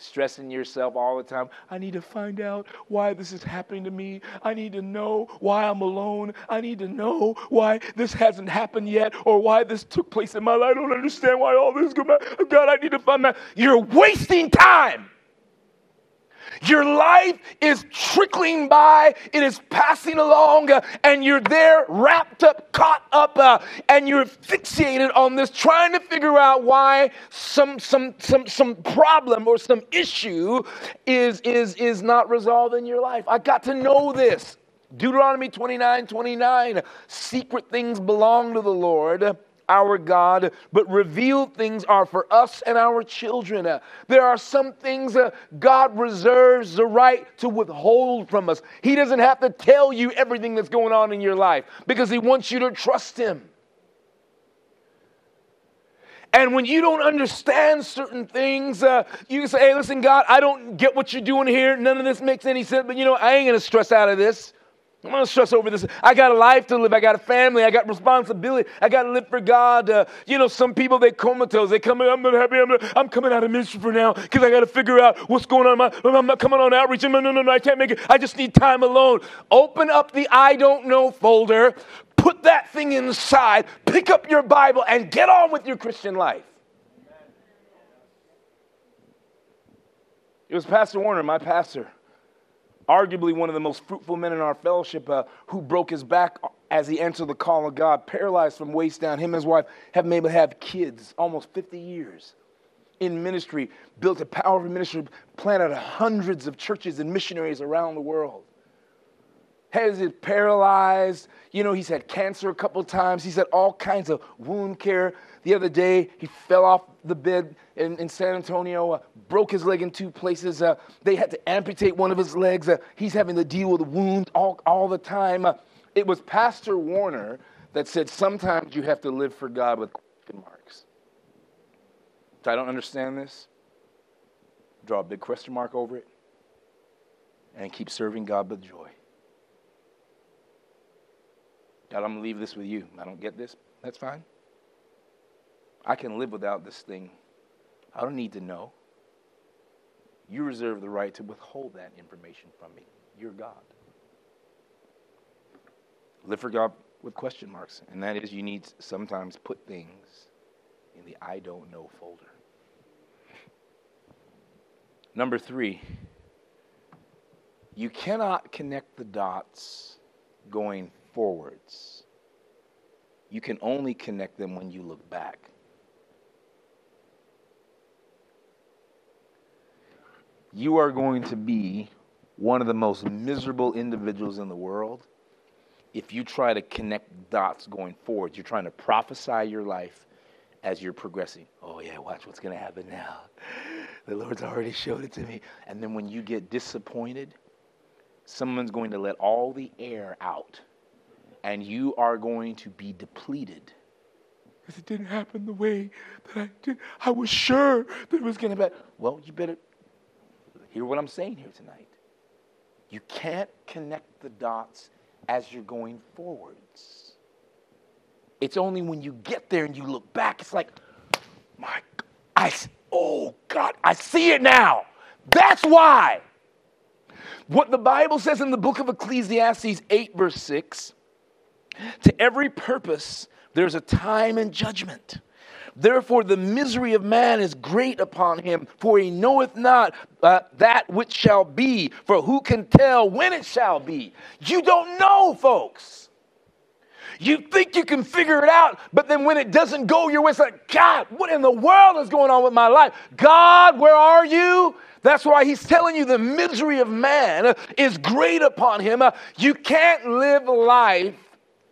Stressing yourself all the time. I need to find out why this is happening to me. I need to know why I'm alone. I need to know why this hasn't happened yet or why this took place in my life. I don't understand why all this is going on. God, I need to find out. You're wasting time. Your life is trickling by, it is passing along, uh, and you're there wrapped up, caught up, uh, and you're fixated on this, trying to figure out why some, some, some, some problem or some issue is, is, is not resolved in your life. I got to know this. Deuteronomy 29 29, secret things belong to the Lord our God, but revealed things are for us and our children. Uh, there are some things uh, God reserves the right to withhold from us. He doesn't have to tell you everything that's going on in your life because He wants you to trust Him. And when you don't understand certain things, uh, you say, hey, listen, God, I don't get what you're doing here. None of this makes any sense, but you know, I ain't going to stress out of this. I'm going to stress over this. I got a life to live. I got a family. I got responsibility. I got to live for God. Uh, you know, some people they comatose. They come. I'm not happy. I'm, I'm coming out of ministry for now because I got to figure out what's going on. My, I'm not coming on outreach. No, no, no, no. I can't make it. I just need time alone. Open up the I don't know folder. Put that thing inside. Pick up your Bible and get on with your Christian life. It was Pastor Warner, my pastor arguably one of the most fruitful men in our fellowship, uh, who broke his back as he answered the call of God, paralyzed from waist down. Him and his wife have been able to have kids almost 50 years in ministry, built a powerful ministry, planted hundreds of churches and missionaries around the world. Has it paralyzed? You know, he's had cancer a couple times. He's had all kinds of wound care. The other day, he fell off the bed in, in San Antonio, uh, broke his leg in two places. Uh, they had to amputate one of his legs. Uh, he's having to deal with wounds all, all the time. Uh, it was Pastor Warner that said sometimes you have to live for God with question marks. So I don't understand this. Draw a big question mark over it and keep serving God with joy. God, I'm going to leave this with you. I don't get this. That's fine. I can live without this thing. I don't need to know. You reserve the right to withhold that information from me. You're God. Live for God with question marks, and that is you need to sometimes put things in the I don't know folder. Number three, you cannot connect the dots going forwards. You can only connect them when you look back. you are going to be one of the most miserable individuals in the world if you try to connect dots going forward. You're trying to prophesy your life as you're progressing. Oh, yeah, watch what's going to happen now. The Lord's already showed it to me. And then when you get disappointed, someone's going to let all the air out, and you are going to be depleted. Because it didn't happen the way that I did. I was sure that it was going to be. Well, you better Hear what I'm saying here tonight. You can't connect the dots as you're going forwards. It's only when you get there and you look back, it's like, my, I, oh God, I see it now. That's why. What the Bible says in the book of Ecclesiastes 8, verse 6 to every purpose, there's a time and judgment. Therefore, the misery of man is great upon him, for he knoweth not uh, that which shall be. For who can tell when it shall be? You don't know, folks. You think you can figure it out, but then when it doesn't go your way, it's like, God, what in the world is going on with my life? God, where are you? That's why he's telling you the misery of man is great upon him. You can't live life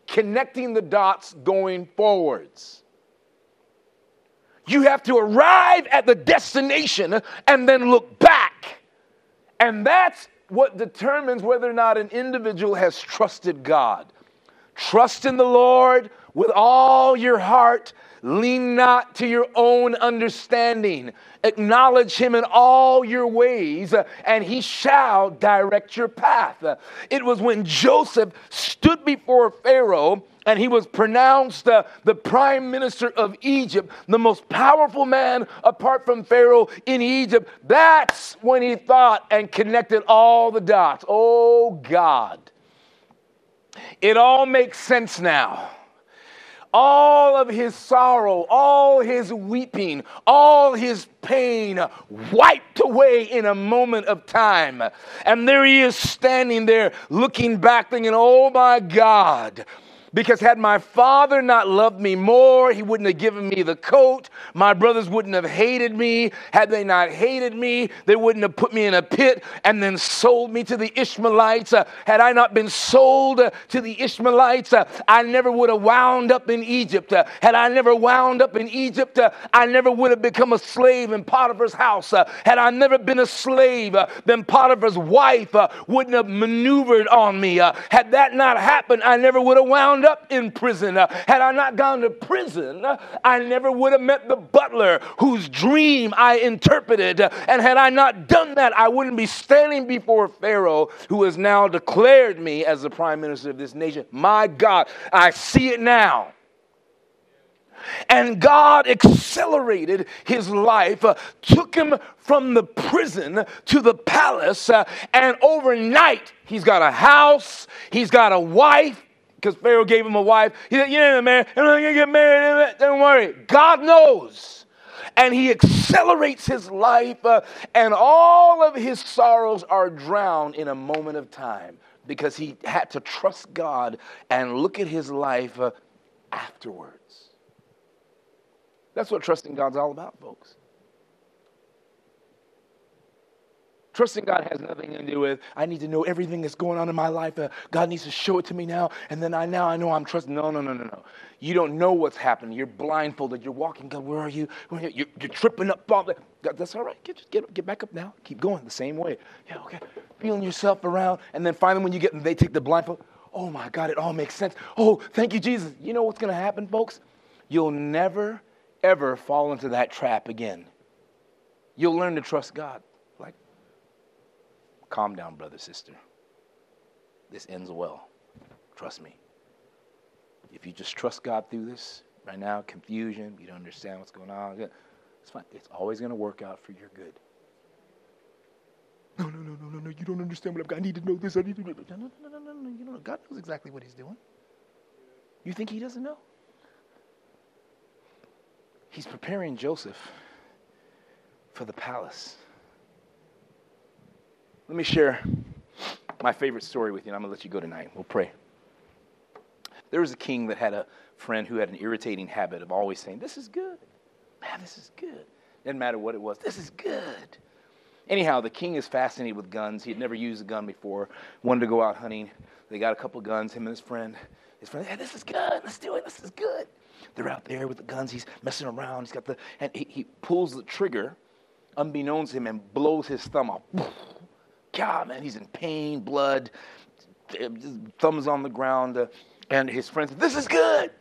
connecting the dots going forwards. You have to arrive at the destination and then look back. And that's what determines whether or not an individual has trusted God. Trust in the Lord with all your heart. Lean not to your own understanding. Acknowledge him in all your ways, and he shall direct your path. It was when Joseph stood before Pharaoh and he was pronounced uh, the prime minister of Egypt, the most powerful man apart from Pharaoh in Egypt. That's when he thought and connected all the dots. Oh God. It all makes sense now all of his sorrow, all his weeping, all his pain wiped away in a moment of time. And there he is standing there looking back, thinking, oh my God. Because had my father not loved me more, he wouldn't have given me the coat. My brothers wouldn't have hated me. Had they not hated me, they wouldn't have put me in a pit and then sold me to the Ishmaelites. Uh, had I not been sold uh, to the Ishmaelites, uh, I never would have wound up in Egypt. Uh, had I never wound up in Egypt, uh, I never would have become a slave in Potiphar's house. Uh, had I never been a slave, then Potiphar's wife wouldn't have maneuvered on me. had that not happened, I never would have wound wound up in prison. Uh, had I not gone to prison, uh, I never would have met the butler whose dream I interpreted. Uh, and had I not done that, I wouldn't be standing before Pharaoh, who has now declared me as the prime minister of this nation. My God, I see it now. And God accelerated his life, uh, took him from the prison to the palace, uh, and overnight he's got a house, he's got a wife, because Pharaoh gave him a wife. He said, You ain't married. I'm not going to get married. Don't worry. God knows. And he accelerates his life, uh, and all of his sorrows are drowned in a moment of time because he had to trust God and look at his life uh, afterwards. That's what trusting God's all about, folks. Trusting God has nothing to do with, I need to know everything that's going on in my life. Uh, God needs to show it to me now. And then I now I know I'm trusting. No, no, no, no, no. You don't know what's happening. You're blindfolded. You're walking. God, where are you? You're, you're tripping up. God, that's all right. Get, get, get back up now. Keep going the same way. Yeah, okay. Feeling yourself around. And then finally, when you get, they take the blindfold. Oh my God, it all makes sense. Oh, thank you, Jesus. You know what's going to happen, folks? You'll never, ever fall into that trap again. You'll learn to trust God. Calm down, brother, sister. This ends well. Trust me. If you just trust God through this, right now, confusion, you don't understand what's going on, it's fine. It's always going to work out for your good. No, no, no, no, no, no. You don't understand what I've got. I need to know this. I need to know No, no, no, no, no, no. You know, God knows exactly what He's doing. You think He doesn't know? He's preparing Joseph for the palace. Let me share my favorite story with you, and I'm going to let you go tonight. We'll pray. There was a king that had a friend who had an irritating habit of always saying, This is good. Man, this is good. Didn't matter what it was. This is good. Anyhow, the king is fascinated with guns. He had never used a gun before, wanted to go out hunting. They got a couple guns, him and his friend. His friend, hey, this is good. Let's do it. This is good. They're out there with the guns. He's messing around. He's got the, and he, he pulls the trigger, unbeknownst to him, and blows his thumb off. God, man, he's in pain, blood, thumbs on the ground. Uh, and his friends, this is good.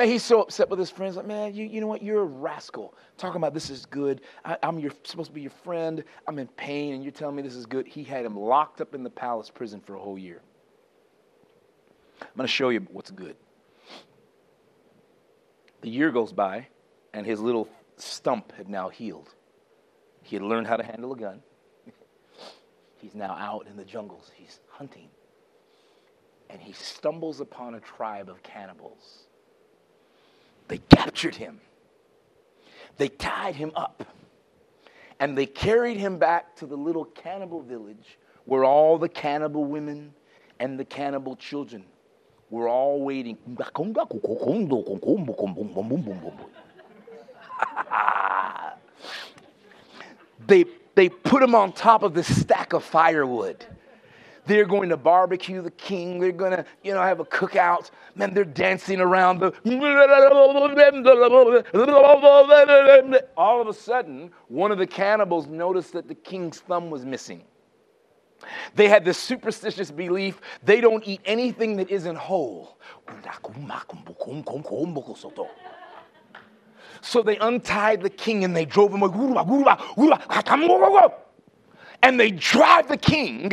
And he's so upset with his friends, like, man, you, you know what? You're a rascal. Talking about this is good. I, am your, supposed to be your friend. I'm in pain, and you're telling me this is good. He had him locked up in the palace prison for a whole year. I'm going to show you what's good. The year goes by, and his little stump had now healed. He had learned how to handle a gun. He's now out in the jungles. He's hunting. And he stumbles upon a tribe of cannibals. They captured him. They tied him up. And they carried him back to the little cannibal village where all the cannibal women and the cannibal children were all waiting. they they put him on top of this stack of firewood. They're going to barbecue the king. They're going to, you know, have a cookout. Man, they're dancing around the. All of a sudden, one of the cannibals noticed that the king's thumb was missing. They had this superstitious belief they don't eat anything that isn't whole. So they untied the king and they drove him. away. And they drive the king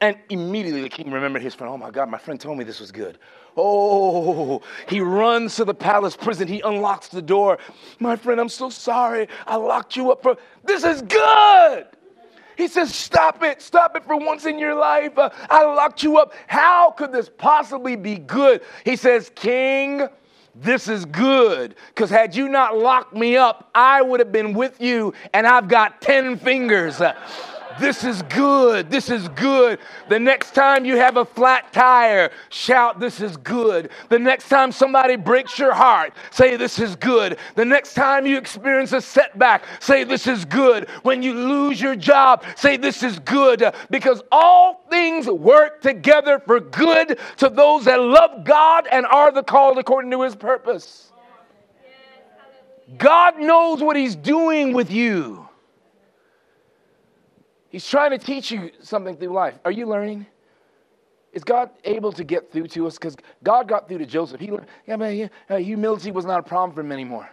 And immediately the king remembered his friend. Oh my God, my friend told me this was good. Oh, he runs to the palace prison. He unlocks the door. My friend, I'm so sorry. I locked you up for this is good. He says, Stop it. Stop it for once in your life. Uh, I locked you up. How could this possibly be good? He says, King, this is good. Because had you not locked me up, I would have been with you, and I've got 10 fingers. This is good. This is good. The next time you have a flat tire, shout, This is good. The next time somebody breaks your heart, say, This is good. The next time you experience a setback, say, This is good. When you lose your job, say, This is good. Because all things work together for good to those that love God and are the called according to his purpose. God knows what he's doing with you. He's trying to teach you something through life. Are you learning? Is God able to get through to us? Because God got through to Joseph. He yeah, man, yeah, humility was not a problem for him anymore.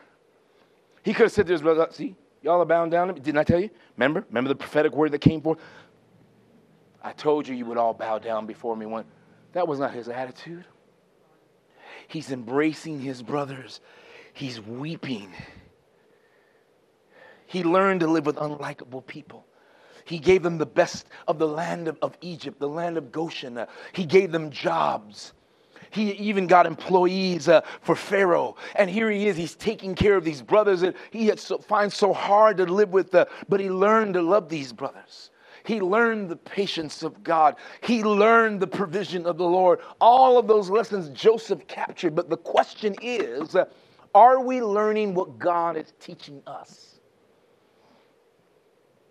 He could have said to his brother, see, y'all are bound down to me. Didn't I tell you? Remember? Remember the prophetic word that came forth? I told you you would all bow down before me. One, that was not his attitude. He's embracing his brothers. He's weeping. He learned to live with unlikable people. He gave them the best of the land of, of Egypt, the land of Goshen. Uh, he gave them jobs. He even got employees uh, for Pharaoh. And here he is, he's taking care of these brothers that he had so, finds so hard to live with, uh, but he learned to love these brothers. He learned the patience of God. He learned the provision of the Lord. All of those lessons Joseph captured. But the question is uh, are we learning what God is teaching us?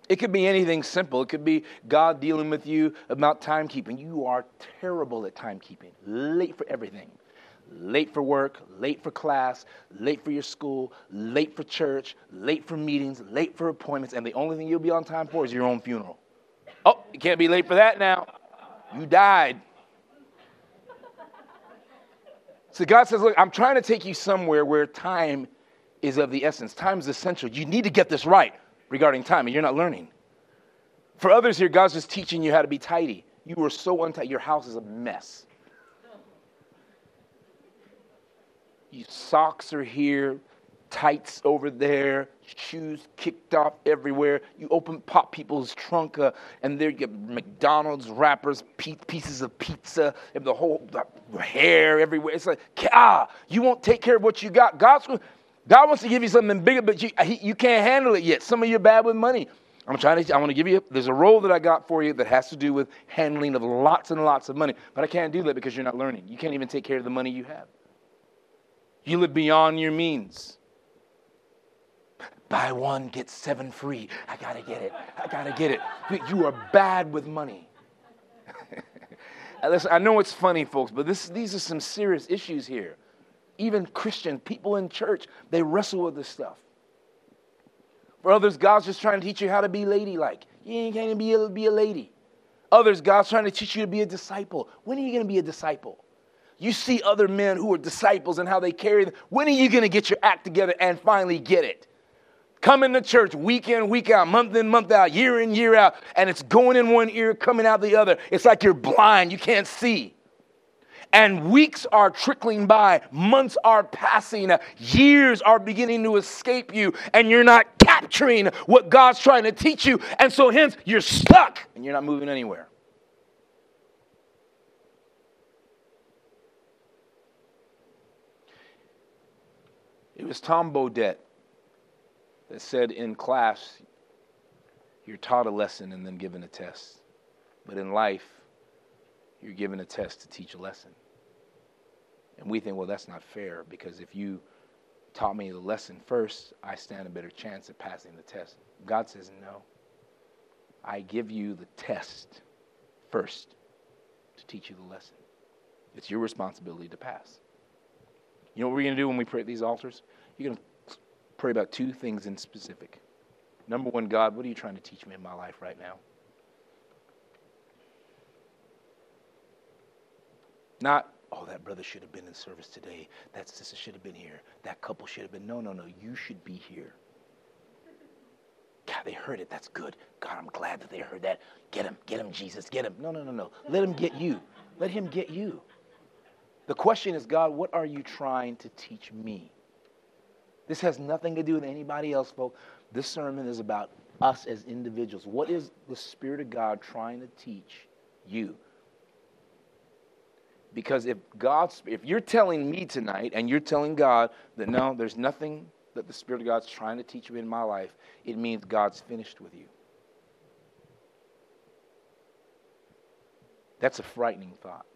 It could be anything simple. It could be God dealing with you about timekeeping. You are terrible at timekeeping, late for everything. Late for work, late for class, late for your school, late for church, late for meetings, late for appointments, and the only thing you'll be on time for is your own funeral. Oh, you can't be late for that now. You died. So God says, Look, I'm trying to take you somewhere where time is of the essence. Time is essential. You need to get this right regarding time, and you're not learning. For others here, God's just teaching you how to be tidy. You are so untidy, your house is a mess. Your socks are here, tights over there, shoes kicked off everywhere. You open pop people's trunk, uh, and there you get McDonald's wrappers, pieces of pizza, and the whole the hair everywhere. It's like, ah, you won't take care of what you got. God's God wants to give you something bigger, but you, you can't handle it yet. Some of you are bad with money. I'm trying to, I want to give you, there's a role that I got for you that has to do with handling of lots and lots of money. But I can't do that because you're not learning. You can't even take care of the money you have. You live beyond your means. Buy one, get seven free. I got to get it. I got to get it. You are bad with money. Listen, I know it's funny, folks, but this, these are some serious issues here even Christian people in church, they wrestle with this stuff. For others, God's just trying to teach you how to be ladylike. You ain't going to be be a lady. Others, God's trying to teach you to be a disciple. When are you going to be a disciple? You see other men who are disciples and how they carry them. When are you going to get your act together and finally get it? Coming to church week in, week out, month in, month out, year in, year out, and it's going in one ear, coming out the other. It's like you're blind, you can't see and weeks are trickling by, months are passing, years are beginning to escape you, and you're not capturing what God's trying to teach you. And so, hence, you're stuck and you're not moving anywhere. It was Tom Bodett that said in class, you're taught a lesson and then given a test. But in life, you're given a test to teach a lesson. And we think, well, that's not fair because if you taught me the lesson first, I stand a better chance at passing the test. God says, no. I give you the test first to teach you the lesson. It's your responsibility to pass. You know what we're going to do when we pray at these altars? You're going to pray about two things in specific. Number one, God, what are you trying to teach me in my life right now? Not, oh, that brother should have been in service today. That sister should have been here. That couple should have been. No, no, no. You should be here. God, they heard it. That's good. God, I'm glad that they heard that. Get him, get him, Jesus, get him. No, no, no, no. Let him get you. Let him get you. The question is, God, what are you trying to teach me? This has nothing to do with anybody else, folks. This sermon is about us as individuals. What is the Spirit of God trying to teach you? Because if God's, if you're telling me tonight and you're telling God that no, there's nothing that the Spirit of God's trying to teach me in my life, it means God's finished with you. That's a frightening thought.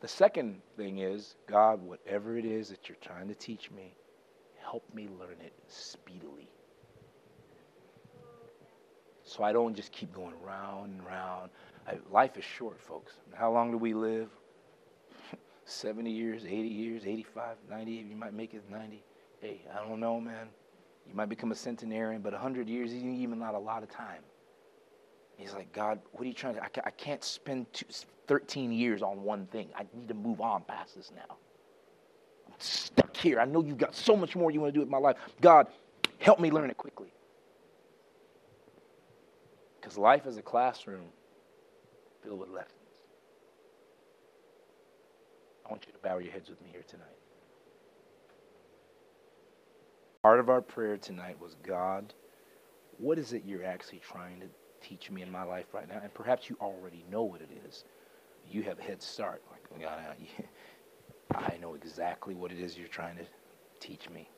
The second thing is, God, whatever it is that you're trying to teach me, help me learn it speedily. So I don't just keep going round and round. I, life is short, folks. How long do we live? 70 years, 80 years, 85, 90. You might make it 90. Hey, I don't know, man. You might become a centenarian, but 100 years isn't even not a lot of time. He's like, God, what are you trying to? I, I can't spend two, 13 years on one thing. I need to move on past this now. I'm stuck here. I know you've got so much more you want to do with my life. God, help me learn it quickly. Because life is a classroom filled with lessons. I want you to bow your heads with me here tonight. Part of our prayer tonight was God, what is it you're actually trying to teach me in my life right now? And perhaps you already know what it is. You have a head start. Like, God, I know exactly what it is you're trying to teach me.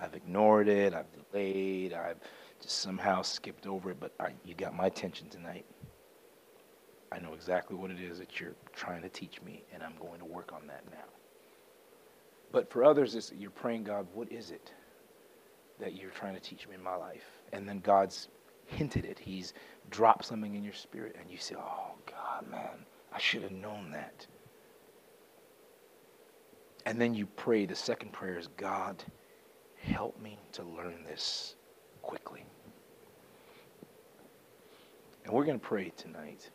I've ignored it. I've delayed. I've just somehow skipped over it. But I, you got my attention tonight. I know exactly what it is that you're trying to teach me, and I'm going to work on that now. But for others, it's, you're praying, God, what is it that you're trying to teach me in my life? And then God's hinted it. He's dropped something in your spirit, and you say, oh, God, man, I should have known that. And then you pray, the second prayer is, God, help me to learn this quickly. And we're going to pray tonight.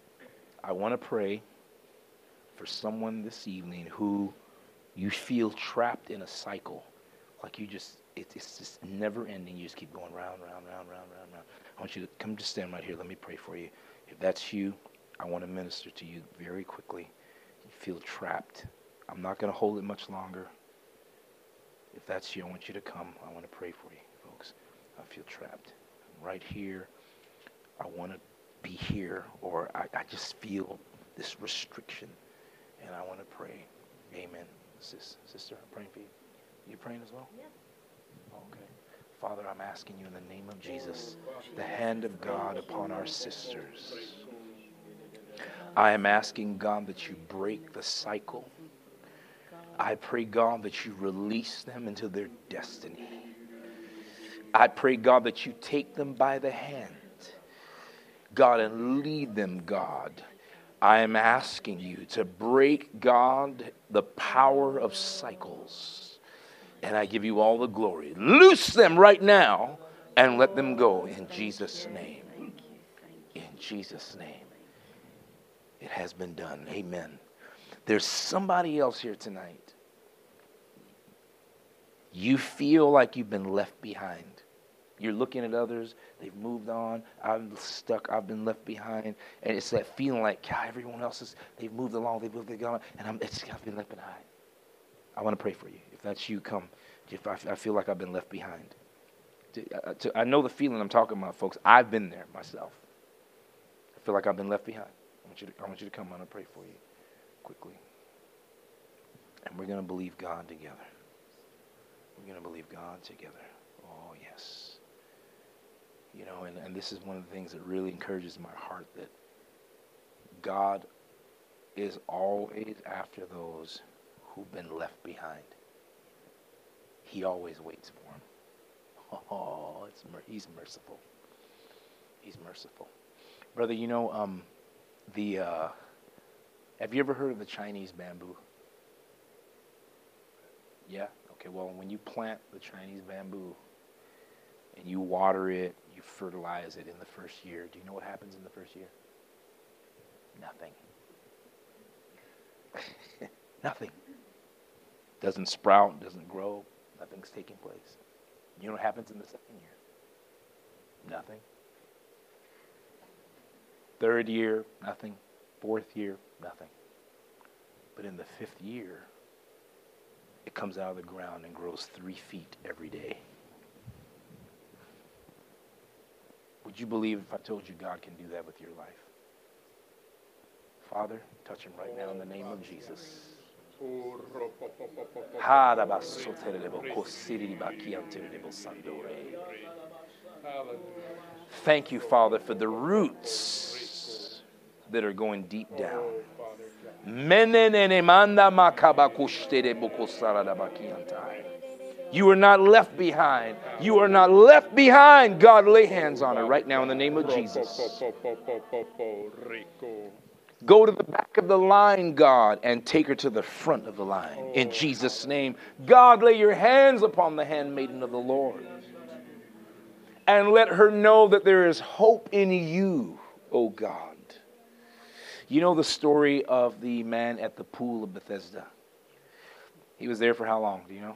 I want to pray for someone this evening who you feel trapped in a cycle. Like you just, it, it's just never ending. You just keep going round, round, round, round, round, round. I want you to come just stand right here. Let me pray for you. If that's you, I want to minister to you very quickly. You feel trapped. I'm not going to hold it much longer. If that's you, I want you to come. I want to pray for you, folks. I feel trapped. I'm right here. I want to be here, or I, I just feel this restriction, and I want to pray. Amen. Sis, sister, I'm praying for you. You praying as well? Yeah. Okay. Father, I'm asking you in the name of Jesus, the hand of God upon our sisters. I am asking God that you break the cycle. I pray, God, that you release them into their destiny. I pray, God, that you take them by the hand, God, and lead them, God. I am asking you to break, God, the power of cycles. And I give you all the glory. Loose them right now and let them go in Jesus' name. In Jesus' name. It has been done. Amen. There's somebody else here tonight. You feel like you've been left behind. You're looking at others, they've moved on. I'm stuck, I've been left behind. And it's that feeling like, God, everyone else is, they've moved along, they've moved, gone, and I'm, it's, I've been left behind. I want to pray for you. If that's you, come. If I, I feel like I've been left behind. To, uh, to, I know the feeling I'm talking about, folks. I've been there myself. I feel like I've been left behind. I want you to, I want you to come. I'm going to pray for you quickly. And we're going to believe God together. We're going to believe God together. You know, and, and this is one of the things that really encourages my heart that God is always after those who've been left behind. He always waits for them. Oh, it's he's merciful. He's merciful. Brother, you know, um, the uh, have you ever heard of the Chinese bamboo? Yeah? Okay, well, when you plant the Chinese bamboo and you water it, you fertilize it in the first year, do you know what happens in the first year? Nothing. Nothing. Doesn't sprout, doesn't grow, nothing's taking place. You know what happens in the second year? Nothing. Third year, nothing. Fourth year, nothing. But in the fifth year, it comes out of the ground and grows three feet every day. Would you believe if I told you God can do that with your life? Father, touch him right now in the name of Jesus. Thank you, Father, for the roots that are going deep down. You are not left behind. You are not left behind. God, lay hands on her right now in the name of Jesus. Go to the back of the line, God, and take her to the front of the line. In Jesus' name. God, lay your hands upon the handmaiden of the Lord. And let her know that there is hope in you, O God. You know the story of the man at the pool of Bethesda? He was there for how long? Do you know?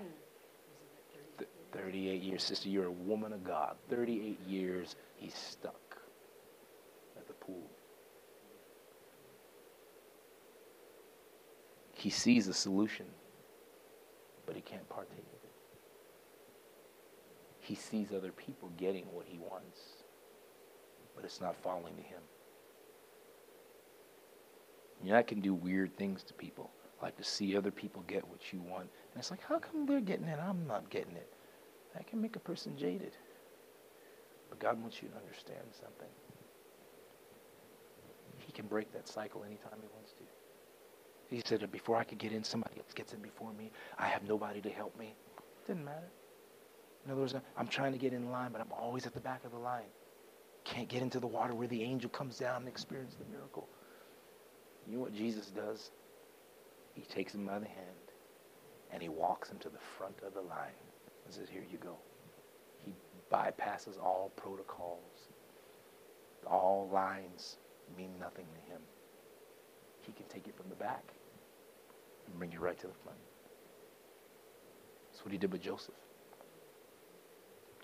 38 years. Sister, you're a woman of God. 38 years he's stuck at the pool. He sees a solution, but he can't partake of it. He sees other people getting what he wants, but it's not falling to him. You know, I can do weird things to people, like to see other people get what you want. And it's like, how come they're getting it? I'm not getting it. That can make a person jaded. But God wants you to understand something. He can break that cycle anytime he wants to. He said, before I could get in, somebody else gets in before me. I have nobody to help me. Didn't matter. In other words, I'm trying to get in line, but I'm always at the back of the line. Can't get into the water where the angel comes down and experiences the miracle. You know what Jesus does? He takes him by the hand and he walks him to the front of the line and says, Here you go. He bypasses all protocols. All lines mean nothing to him. He can take you from the back and bring you right to the front. That's what he did with Joseph.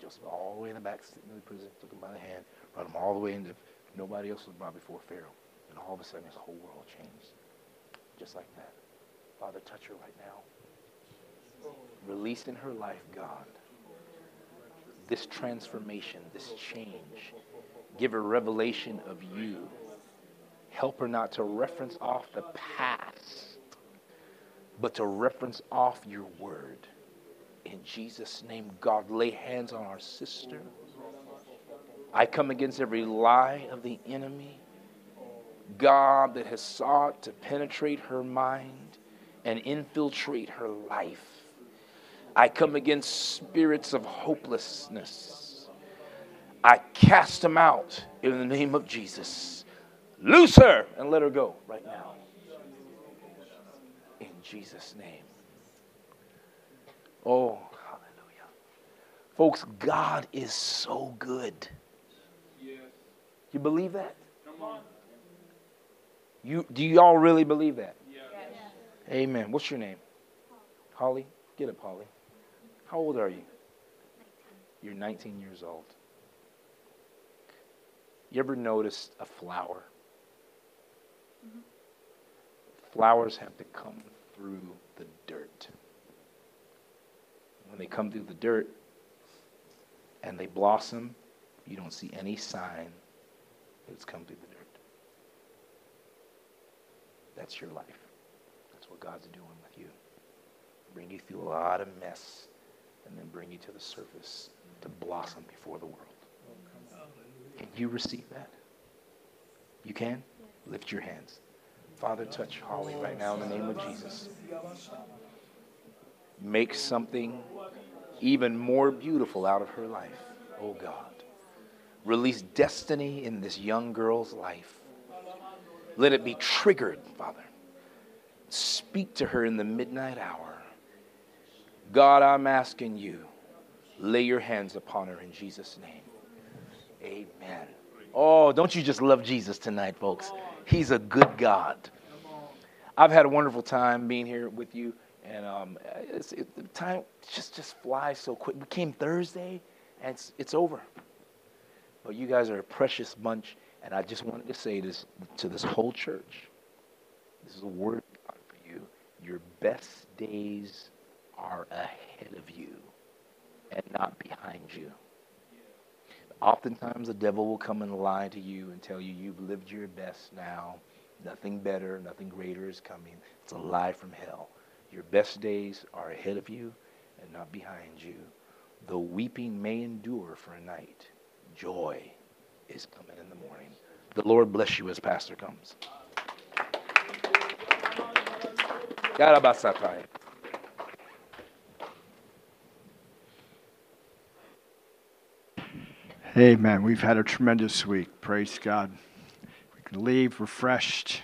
Joseph all the way in the back, sitting in the prison, took him by the hand, brought him all the way into nobody else was brought before Pharaoh. And all of a sudden his whole world changed. Just like that. Father, touch her right now. Release in her life, God, this transformation, this change. Give her revelation of you. Help her not to reference off the past, but to reference off your word. In Jesus' name, God, lay hands on our sister. I come against every lie of the enemy. God that has sought to penetrate her mind and infiltrate her life. I come against spirits of hopelessness. I cast them out in the name of Jesus. Loose her and let her go right now. In Jesus' name. Oh, hallelujah. Folks, God is so good. You believe that? Come on. You do y'all really believe that? Yes. Amen. What's your name? Holly. Get up, Holly. How old are you? You're 19 years old. You ever noticed a flower? Mm-hmm. Flowers have to come through the dirt. When they come through the dirt and they blossom, you don't see any sign that it's come through the dirt. That's your life. That's what God's doing with you. Bring you through a lot of mess and then bring you to the surface to blossom before the world. Can you receive that? You can? Lift your hands. Father, touch Holly right now in the name of Jesus. Make something even more beautiful out of her life, oh God. Release destiny in this young girl's life. Let it be triggered, Father. Speak to her in the midnight hour. God, I'm asking you, lay your hands upon her in Jesus' name. Amen. Oh, don't you just love Jesus tonight, folks? He's a good God. I've had a wonderful time being here with you, and um, it's, it, the time just just flies so quick. We came Thursday, and it's it's over. But you guys are a precious bunch, and I just wanted to say this to this whole church. This is a word for you. Your best days are ahead of you and not behind you. Oftentimes, the devil will come and lie to you and tell you you've lived your best now. Nothing better, nothing greater is coming. It's a lie from hell. Your best days are ahead of you and not behind you. Though weeping may endure for a night, joy is coming in the morning. The Lord bless you as Pastor comes. Amen. We've had a tremendous week. Praise God. We can leave refreshed,